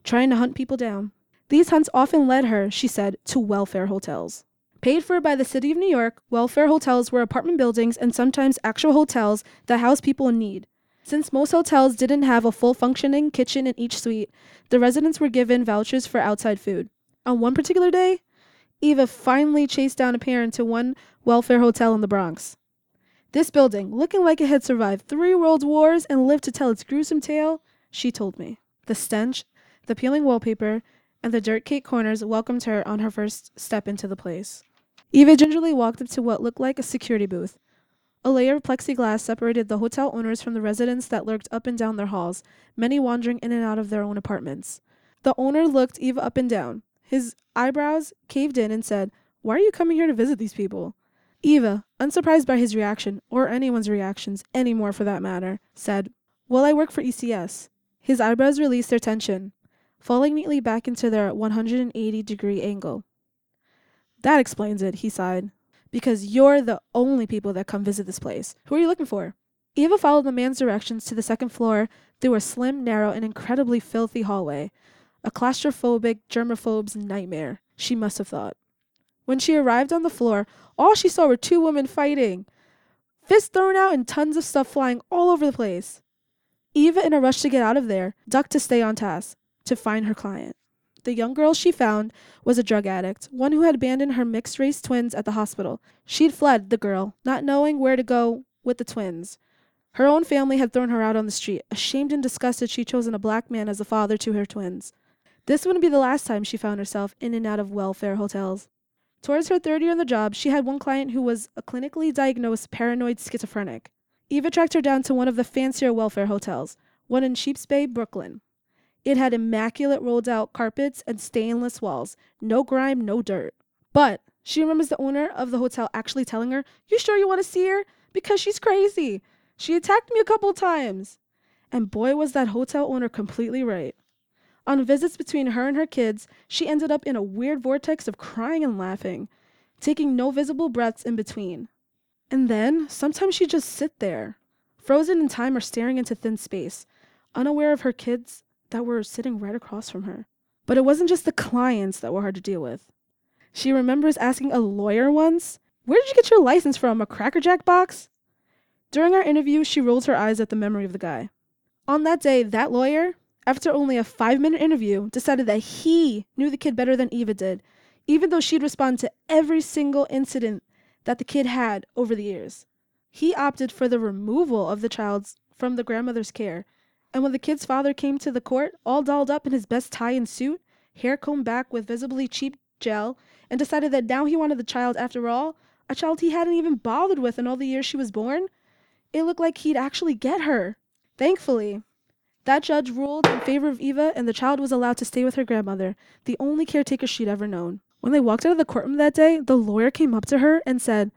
trying to hunt people down. These hunts often led her, she said, to welfare hotels. Paid for by the city of New York, welfare hotels were apartment buildings and sometimes actual hotels that housed people in need. Since most hotels didn't have a full functioning kitchen in each suite, the residents were given vouchers for outside food. On one particular day, Eva finally chased down a parent to one welfare hotel in the Bronx. This building, looking like it had survived three world wars and lived to tell its gruesome tale, she told me. The stench, the peeling wallpaper, and the dirt cake corners welcomed her on her first step into the place. Eva gingerly walked up to what looked like a security booth. A layer of plexiglass separated the hotel owners from the residents that lurked up and down their halls, many wandering in and out of their own apartments. The owner looked Eva up and down. His eyebrows caved in and said, Why are you coming here to visit these people? Eva, unsurprised by his reaction, or anyone's reactions anymore for that matter, said, Well, I work for ECS. His eyebrows released their tension, falling neatly back into their 180 degree angle. That explains it, he sighed. Because you're the only people that come visit this place. Who are you looking for? Eva followed the man's directions to the second floor through a slim, narrow, and incredibly filthy hallway. A claustrophobic germaphobe's nightmare, she must have thought. When she arrived on the floor, all she saw were two women fighting, fists thrown out and tons of stuff flying all over the place. Eva, in a rush to get out of there, ducked to stay on task, to find her client. The young girl she found was a drug addict, one who had abandoned her mixed race twins at the hospital. She'd fled, the girl, not knowing where to go with the twins. Her own family had thrown her out on the street. Ashamed and disgusted, she'd chosen a black man as a father to her twins. This wouldn't be the last time she found herself in and out of welfare hotels. Towards her third year on the job, she had one client who was a clinically diagnosed paranoid schizophrenic. Eva tracked her down to one of the fancier welfare hotels, one in Sheepshead Bay, Brooklyn. It had immaculate rolled out carpets and stainless walls, no grime, no dirt. But she remembers the owner of the hotel actually telling her, You sure you want to see her? Because she's crazy. She attacked me a couple times. And boy, was that hotel owner completely right. On visits between her and her kids, she ended up in a weird vortex of crying and laughing, taking no visible breaths in between. And then, sometimes she'd just sit there, frozen in time or staring into thin space, unaware of her kids that were sitting right across from her. But it wasn't just the clients that were hard to deal with. She remembers asking a lawyer once, Where did you get your license from? A Cracker Jack box? During our interview, she rolled her eyes at the memory of the guy. On that day, that lawyer, after only a five minute interview, decided that he knew the kid better than Eva did, even though she'd responded to every single incident that the kid had over the years. He opted for the removal of the child from the grandmother's care and when the kid's father came to the court, all dolled up in his best tie and suit, hair combed back with visibly cheap gel, and decided that now he wanted the child after all, a child he hadn't even bothered with in all the years she was born, it looked like he'd actually get her. Thankfully, that judge ruled in favor of Eva, and the child was allowed to stay with her grandmother, the only caretaker she'd ever known. When they walked out of the courtroom that day, the lawyer came up to her and said,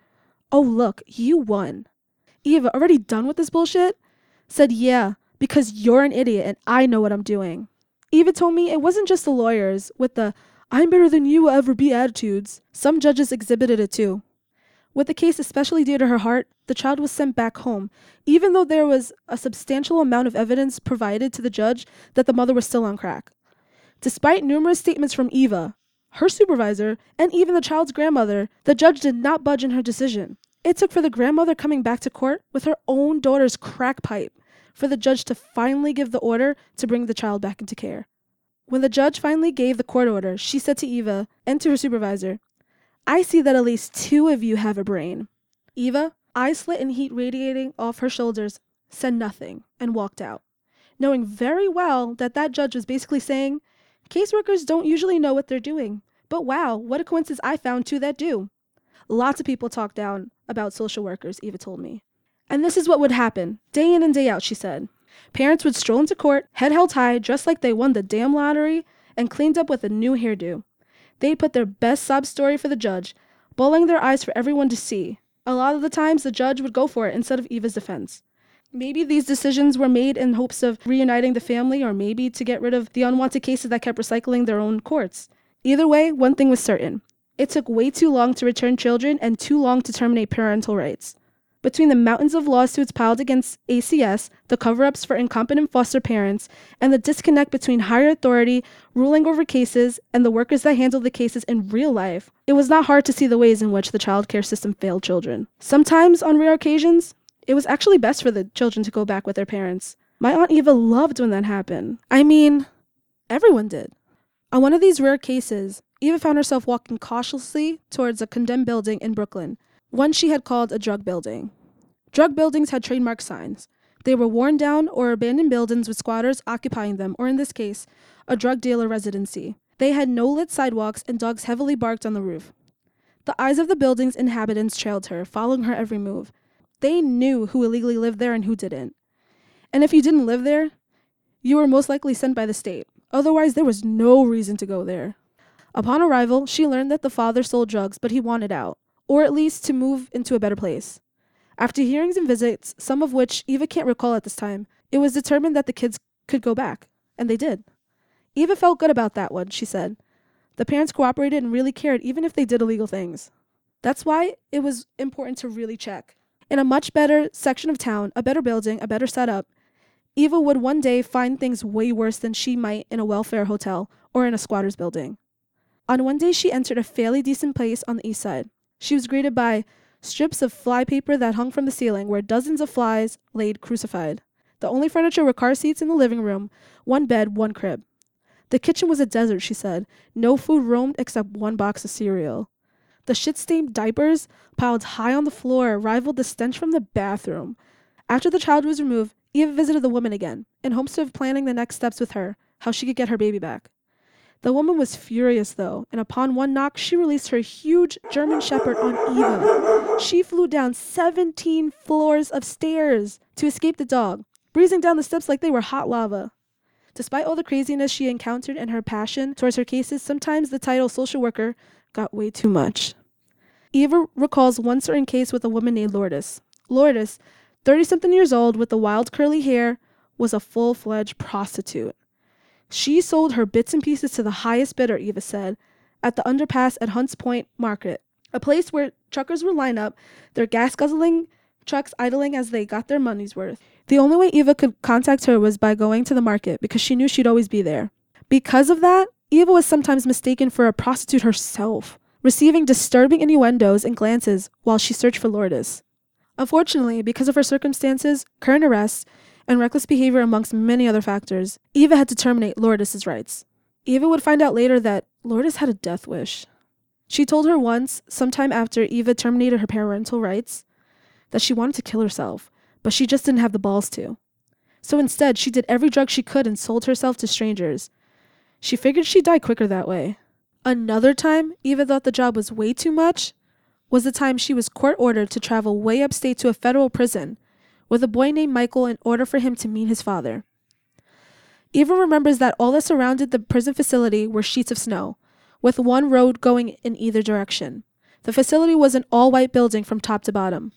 Oh, look, you won. Eva, already done with this bullshit? Said, Yeah, because you're an idiot and I know what I'm doing. Eva told me it wasn't just the lawyers with the I'm better than you will ever be attitudes. Some judges exhibited it too. With the case especially dear to her heart, the child was sent back home, even though there was a substantial amount of evidence provided to the judge that the mother was still on crack. Despite numerous statements from Eva, her supervisor, and even the child's grandmother, the judge did not budge in her decision. It took for the grandmother coming back to court with her own daughter's crack pipe for the judge to finally give the order to bring the child back into care. When the judge finally gave the court order, she said to Eva and to her supervisor, I see that at least two of you have a brain. Eva, eyes slit and heat radiating off her shoulders, said nothing and walked out, knowing very well that that judge was basically saying, Caseworkers don't usually know what they're doing, but wow, what a coincidence I found two that do. Lots of people talk down about social workers, Eva told me. And this is what would happen, day in and day out, she said. Parents would stroll into court, head held high, dressed like they won the damn lottery, and cleaned up with a new hairdo. They'd put their best sob story for the judge, bawling their eyes for everyone to see. A lot of the times, the judge would go for it instead of Eva's defense. Maybe these decisions were made in hopes of reuniting the family, or maybe to get rid of the unwanted cases that kept recycling their own courts. Either way, one thing was certain it took way too long to return children and too long to terminate parental rights. Between the mountains of lawsuits piled against ACS, the cover ups for incompetent foster parents, and the disconnect between higher authority ruling over cases and the workers that handle the cases in real life, it was not hard to see the ways in which the child care system failed children. Sometimes, on rare occasions, it was actually best for the children to go back with their parents. My Aunt Eva loved when that happened. I mean, everyone did. On one of these rare cases, Eva found herself walking cautiously towards a condemned building in Brooklyn, one she had called a drug building. Drug buildings had trademark signs. They were worn down or abandoned buildings with squatters occupying them, or in this case, a drug dealer residency. They had no lit sidewalks and dogs heavily barked on the roof. The eyes of the building's inhabitants trailed her, following her every move. They knew who illegally lived there and who didn't. And if you didn't live there, you were most likely sent by the state. Otherwise, there was no reason to go there. Upon arrival, she learned that the father sold drugs, but he wanted out, or at least to move into a better place. After hearings and visits, some of which Eva can't recall at this time, it was determined that the kids could go back, and they did. Eva felt good about that one, she said. The parents cooperated and really cared, even if they did illegal things. That's why it was important to really check. In a much better section of town, a better building, a better setup, Eva would one day find things way worse than she might in a welfare hotel or in a squatter's building. On one day, she entered a fairly decent place on the east side. She was greeted by strips of flypaper that hung from the ceiling where dozens of flies laid crucified. The only furniture were car seats in the living room, one bed, one crib. The kitchen was a desert, she said. No food roamed except one box of cereal. The shit stained diapers piled high on the floor rivaled the stench from the bathroom. After the child was removed, Eva visited the woman again, in hopes of planning the next steps with her, how she could get her baby back. The woman was furious, though, and upon one knock, she released her huge German Shepherd on Eva. She flew down 17 floors of stairs to escape the dog, breezing down the steps like they were hot lava. Despite all the craziness she encountered and her passion towards her cases, sometimes the title social worker got way too much. Eva recalls one certain case with a woman named Lourdes. Lourdes, 30 something years old with the wild curly hair, was a full fledged prostitute. She sold her bits and pieces to the highest bidder, Eva said, at the underpass at Hunts Point Market, a place where truckers would line up, their gas guzzling trucks idling as they got their money's worth. The only way Eva could contact her was by going to the market because she knew she'd always be there. Because of that, Eva was sometimes mistaken for a prostitute herself, receiving disturbing innuendos and glances while she searched for Lourdes. Unfortunately, because of her circumstances, current arrests, and reckless behavior amongst many other factors, Eva had to terminate Lourdes' rights. Eva would find out later that Lourdes had a death wish. She told her once, sometime after Eva terminated her parental rights, that she wanted to kill herself, but she just didn't have the balls to. So instead, she did every drug she could and sold herself to strangers. She figured she'd die quicker that way. Another time, Eva thought the job was way too much, was the time she was court ordered to travel way upstate to a federal prison with a boy named Michael in order for him to meet his father. Eva remembers that all that surrounded the prison facility were sheets of snow, with one road going in either direction. The facility was an all white building from top to bottom.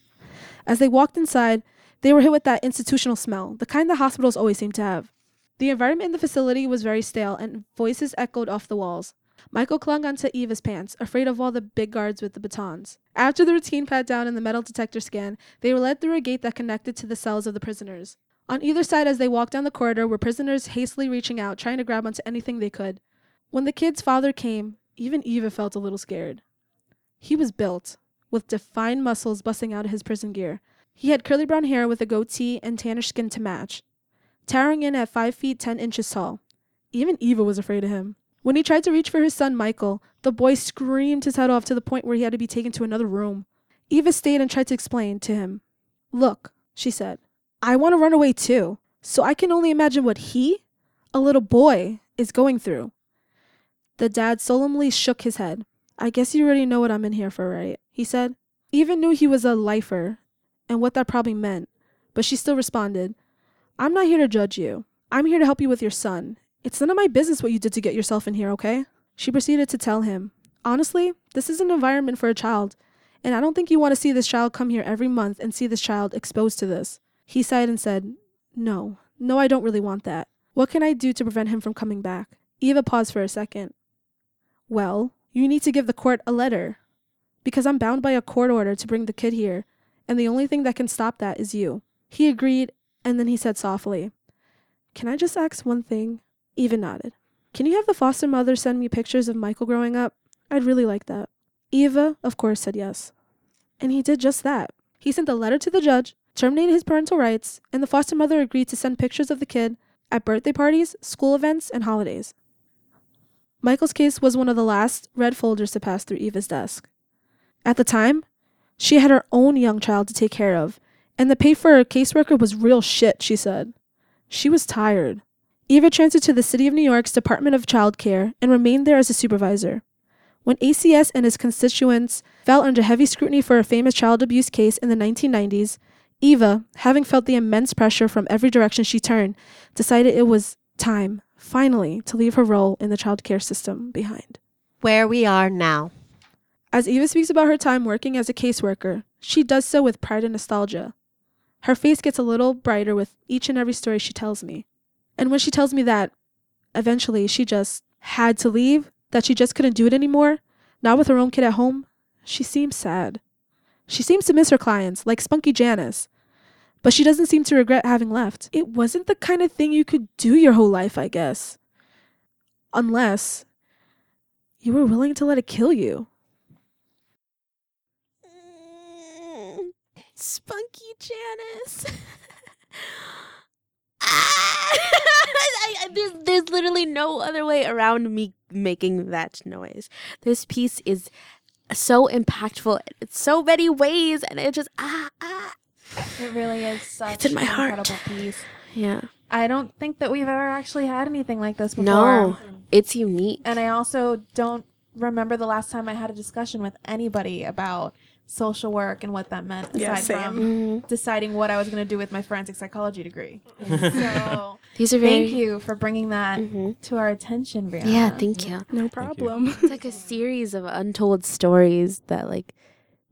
As they walked inside, they were hit with that institutional smell, the kind the hospitals always seem to have. The environment in the facility was very stale, and voices echoed off the walls. Michael clung onto Eva's pants, afraid of all the big guards with the batons. After the routine pat down and the metal detector scan, they were led through a gate that connected to the cells of the prisoners. On either side, as they walked down the corridor, were prisoners hastily reaching out, trying to grab onto anything they could. When the kid's father came, even Eva felt a little scared. He was built, with defined muscles busting out of his prison gear. He had curly brown hair with a goatee and tannish skin to match, towering in at 5 feet 10 inches tall. Even Eva was afraid of him. When he tried to reach for his son Michael, the boy screamed his head off to the point where he had to be taken to another room. Eva stayed and tried to explain to him. Look, she said, I want to run away too, so I can only imagine what he, a little boy, is going through. The dad solemnly shook his head. I guess you already know what I'm in here for, right? He said. Eva knew he was a lifer and what that probably meant, but she still responded, I'm not here to judge you. I'm here to help you with your son, it's none of my business what you did to get yourself in here, okay? She proceeded to tell him, Honestly, this is an environment for a child, and I don't think you want to see this child come here every month and see this child exposed to this. He sighed and said, No, no, I don't really want that. What can I do to prevent him from coming back? Eva paused for a second. Well, you need to give the court a letter. Because I'm bound by a court order to bring the kid here, and the only thing that can stop that is you. He agreed, and then he said softly, Can I just ask one thing? Eva nodded. Can you have the foster mother send me pictures of Michael growing up? I'd really like that. Eva, of course, said yes. And he did just that. He sent a letter to the judge, terminated his parental rights, and the foster mother agreed to send pictures of the kid at birthday parties, school events, and holidays. Michael's case was one of the last red folders to pass through Eva's desk. At the time, she had her own young child to take care of, and the pay for a caseworker was real shit, she said. She was tired. Eva transferred to the City of New York's Department of Child Care and remained there as a supervisor. When ACS and his constituents fell under heavy scrutiny for a famous child abuse case in the 1990s, Eva, having felt the immense pressure from every direction she turned, decided it was time, finally, to leave her role in the child care system behind. Where we are now. As Eva speaks about her time working as a caseworker, she does so with pride and nostalgia. Her face gets a little brighter with each and every story she tells me. And when she tells me that eventually she just had to leave, that she just couldn't do it anymore, not with her own kid at home, she seems sad. She seems to miss her clients, like Spunky Janice. But she doesn't seem to regret having left. It wasn't the kind of thing you could do your whole life, I guess. Unless you were willing to let it kill you. Spunky Janice. Ah! I, I, there's, there's literally no other way around me making that noise. This piece is so impactful in so many ways, and it just ah ah. It really is such It's in my an heart. incredible piece. Yeah. I don't think that we've ever actually had anything like this before. No, it's unique. And I also don't remember the last time I had a discussion with anybody about social work and what that meant aside Yeah, same. from Mhm. deciding what I was going to do with my forensic psychology degree. so These are very. thank you for bringing that Mhm. to our attention, Brianna. Yeah, thank you. No you. problem. It's like a series of untold stories that like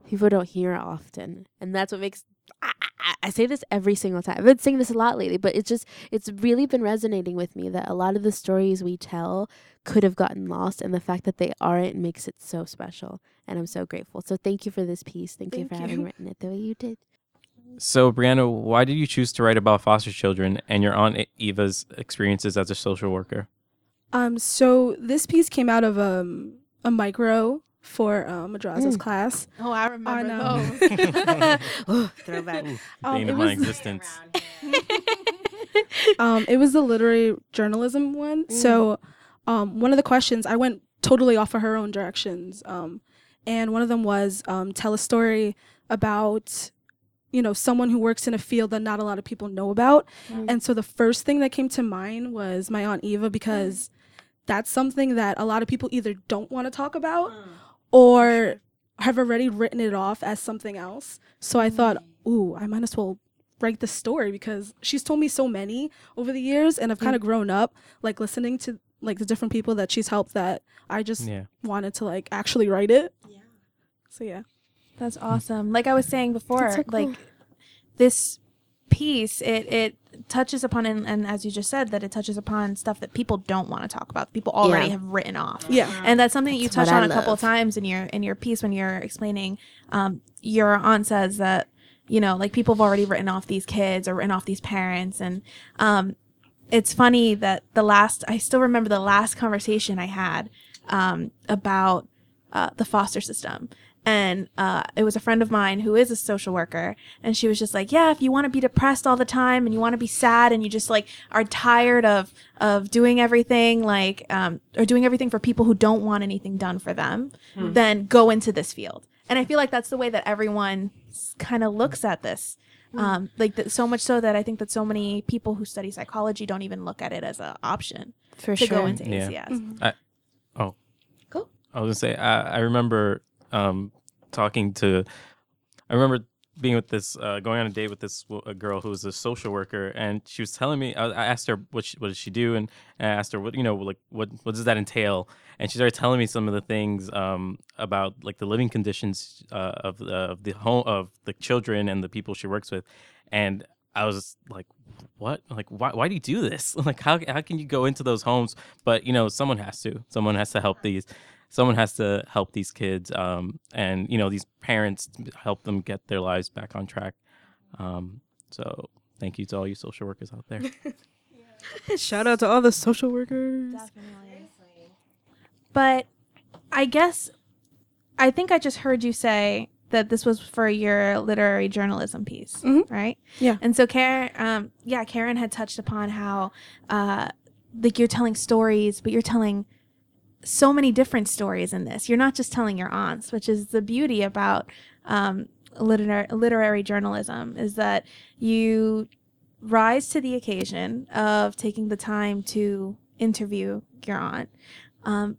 people don't hear often, and that's what makes. I, I, I say this every single time. I've been saying this a lot lately, but it's just it's really been resonating with me that a lot of the stories we tell could have gotten lost, and the fact that they aren't makes it so special. And I'm so grateful. So thank you for this piece. Thank, you Thank for having written it the way you did. So, Brianna, why did you choose to write about foster children and your aunt Eva's experiences as a social worker? Um, so this piece came out of um a micro for um Madrasa's Mm. class. Oh, I I remember know. those. oh, throwback. Um, Bane it of my was- existence. um, it was the literary journalism one. Mm. So, um, one of the questions I went totally off of her own directions. Um, and one of them was um, tell a story about, you know, someone who works in a field that not a lot of people know about. Mm. And so the first thing that came to mind was my aunt Eva because that's something that a lot of people either don't want to talk about or have already written it off as something else. So I thought, mm. ooh, I might as well write the story because she's told me so many over the years and I've kind of grown up like listening to like the different people that she's helped that I just Yeah. wanted to like actually write it. Yeah. So yeah. That's mm. awesome. Like I was saying before, so cool. like this piece, it it touches upon and, and as you just said, that it touches upon stuff that people don't want to talk about. People already Yeah. have written off. Yeah. And that's something that you touch on I a couple love. times in your in your piece when you're explaining. Um, your aunt says that you know, like people have already written off these kids or written off these parents, and um, it's funny that the last I still remember the last conversation I had um, about uh, the foster system. And uh, it was a friend of mine who is a social worker, and she was just like, "Yeah, if you want to be depressed all the time and you want to be sad and you just like are tired of of doing everything like um, or doing everything for people who don't want anything done for them, then go into this field." And I feel like that's the way that everyone kind of looks at this. Um, like th- so much so that I think that so many people who study psychology don't even look at it as an option For to sure. go into acs Yeah. ACS. I was gonna say I, I remember um, talking to I remember being with this uh, going on a date with this girl who was a social worker and she was telling me I, I asked her what she, what does she do and, and I asked her what you know like what what does that entail and she started telling me some of the things um, about like the living conditions uh, of the of the home of the children and the people she works with and I was like, what? Like, why? Why do you do this? Like, how how can you go into those homes? But you know, someone has to. Someone has to help these. Someone has to help these kids. Um, and you know, these parents help them get their lives back on track. Um, so thank you to all you social workers out there. Shout out to all the social workers. Definitely. But I guess I think I just heard you say that this was for your literary journalism piece, Mhm. right? Yeah. And so Karen, um, yeah, Karen had touched upon how, uh, like you're telling stories, but you're telling so many different stories in this. You're not just telling your aunts, which is the beauty about um, literary literary journalism is that you rise to the occasion of taking the time to interview your aunt, um,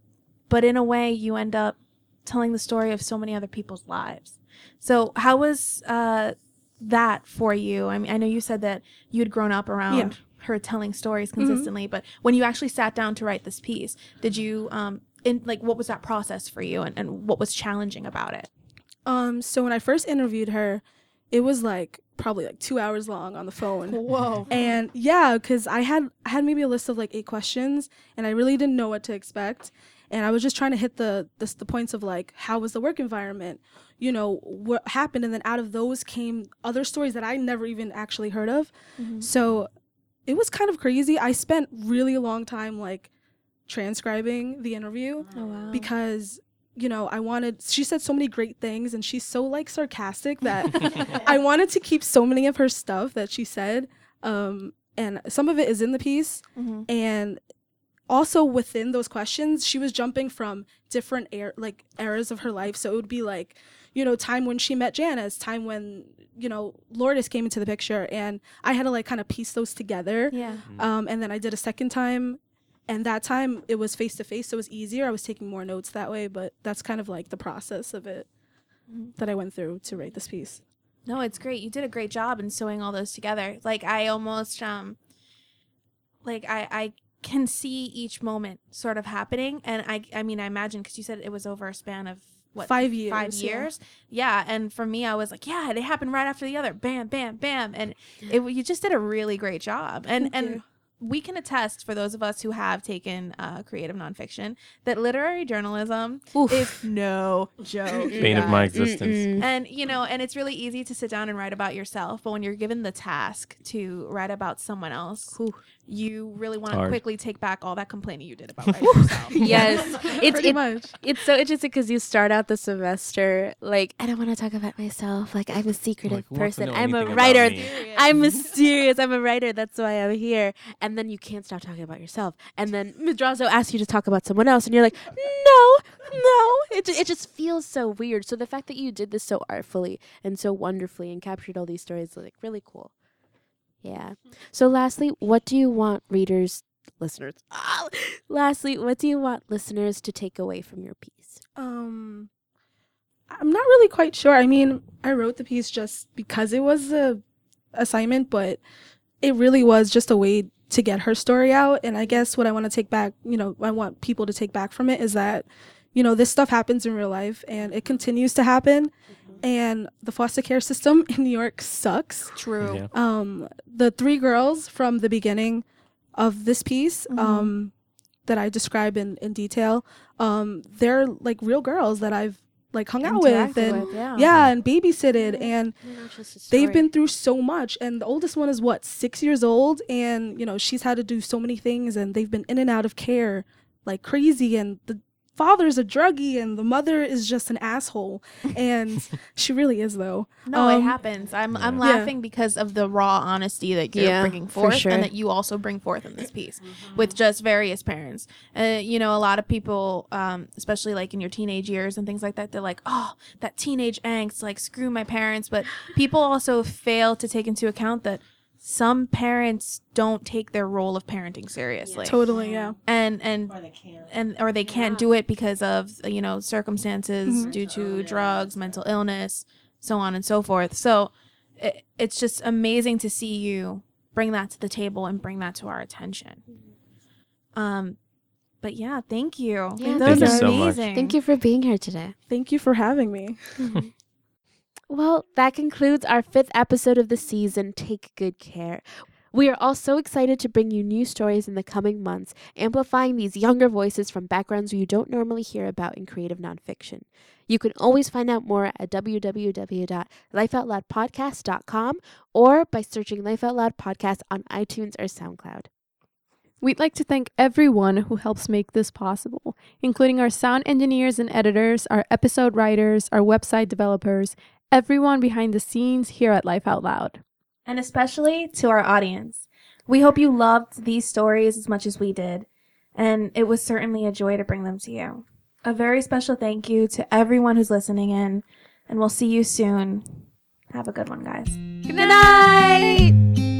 but in a way, you end up telling the story of so many other people's lives. So, how was uh, that for you? I mean, I know you said that you had grown up around Yeah. Her telling stories consistently, but when you actually sat down to write this piece, did you, um, in like, what was that process for you, and, and what was challenging about it? Um, so when I first interviewed her, it was like probably like two hours long on the phone. Whoa! And yeah, because I had I had maybe a list of like eight questions, and I really didn't know what to expect. And I was just trying to hit the the, the points of like how was the work environment, you know, what happened, and then out of those came other stories that I never even actually heard of. Mhm. So it was kind of crazy. I spent really a long time like transcribing the interview Oh wow! because you know I wanted. She said so many great things, and she's so like sarcastic that I wanted to keep so many of her stuff that she said. Um, and some of it is in the piece, Mhm. and also within those questions, she was jumping from different air like eras of her life. So it would be like, you know, time when she met Janice, time when you know Lourdes came into the picture, and I had to like kind of piece those together. yeah. Um, and then I did a second time, and that time it was face to face, so it was easier. I was taking more notes that way, but that's kind of like the process of it Mhm. that I went through to write this piece. No, it's great. You did a great job in sewing all those together. Like I almost um like I I can see each moment sort of happening and I I mean I imagine cuz you said it was over a span of what Five years. 5 yeah. years. Yeah, and for me I was like, yeah, they happened right after the other. Bam, bam, bam. And it you just did a really great job. And Thank and you. we can attest for those of us who have taken uh, creative nonfiction that literary journalism Oof. is no joke. Bane of my existence. Mm-mm. And you know, and it's really easy to sit down and write about yourself, but when you're given the task to write about someone else, Ooh. You really want to quickly take back all that complaining you did about writing yourself. Yes, it's Pretty it, much. it's so interesting because you start out the semester like I don't want to talk about myself. Like I'm a secretive Like, who wants to person. I'm a writer. I'm mysterious. I'm a writer. That's why I'm here. And then you can't stop talking about yourself. And then Madrazo asks you to talk about someone else, and you're like, no, no. It, it just feels so weird. So the fact that you did this so artfully and so wonderfully and captured all these stories, is like really cool. Yeah. So lastly, what do you want readers, listeners? Ah, lastly, what do you want listeners to take away from your piece? Um, I'm not really quite sure. I mean, I wrote the piece just because it was a assignment, but it really was just a way to get her story out. And I guess what I want to take back, you know, I want people to take back from it is that, you know, this stuff happens in real life and it continues to happen. And the foster care system in New York sucks. True. Yeah. um the three girls from the beginning of this piece Mhm. um that I describe in in detail um they're like real girls that I've like hung out with and with, yeah. yeah and babysitted and They're not just a they've been through so much and the oldest one is what 6 years old and you know she's had to do so many things and they've been in and out of care like crazy and the father's a druggie and the mother is just an asshole and she really is though No, it Um, happens. I'm I'm Yeah. laughing because of the raw honesty that you're Yeah, bringing for forth, sure. and that you also bring forth in this piece with just various parents. Uh, you know, a lot of people, um, especially like in your teenage years and things like that, they're like, "Oh, that teenage angst, like screw my parents." But people also fail to take into account that some parents don't take their role of parenting seriously. Totally yeah. And and and or they can't do it because of you know circumstances Mhm. due to drugs mental illness so on and so forth. So it, it's just amazing to see you bring that to the table and bring that to our attention. Um but yeah thank you. Yeah, that was thank you so much. Thank you for being here today. thank you for having me Well, that concludes our fifth episode of the season. Take good care. We are all so excited to bring you new stories in the coming months, amplifying these younger voices from backgrounds you don't normally hear about in creative nonfiction. You can always find out more at www.lifeoutloudpodcast.com or by searching Life Out Loud Podcast on iTunes or SoundCloud. We'd like to thank everyone who helps make this possible, including our sound engineers and editors, our episode writers, our website developers, everyone behind the scenes here at Life Out Loud. and especially to our audience. We hope you loved these stories as much as we did, and it was certainly a joy to bring them to you. A very special thank you to everyone who's listening in, and we'll see you soon. Have a good one, guys. Good night.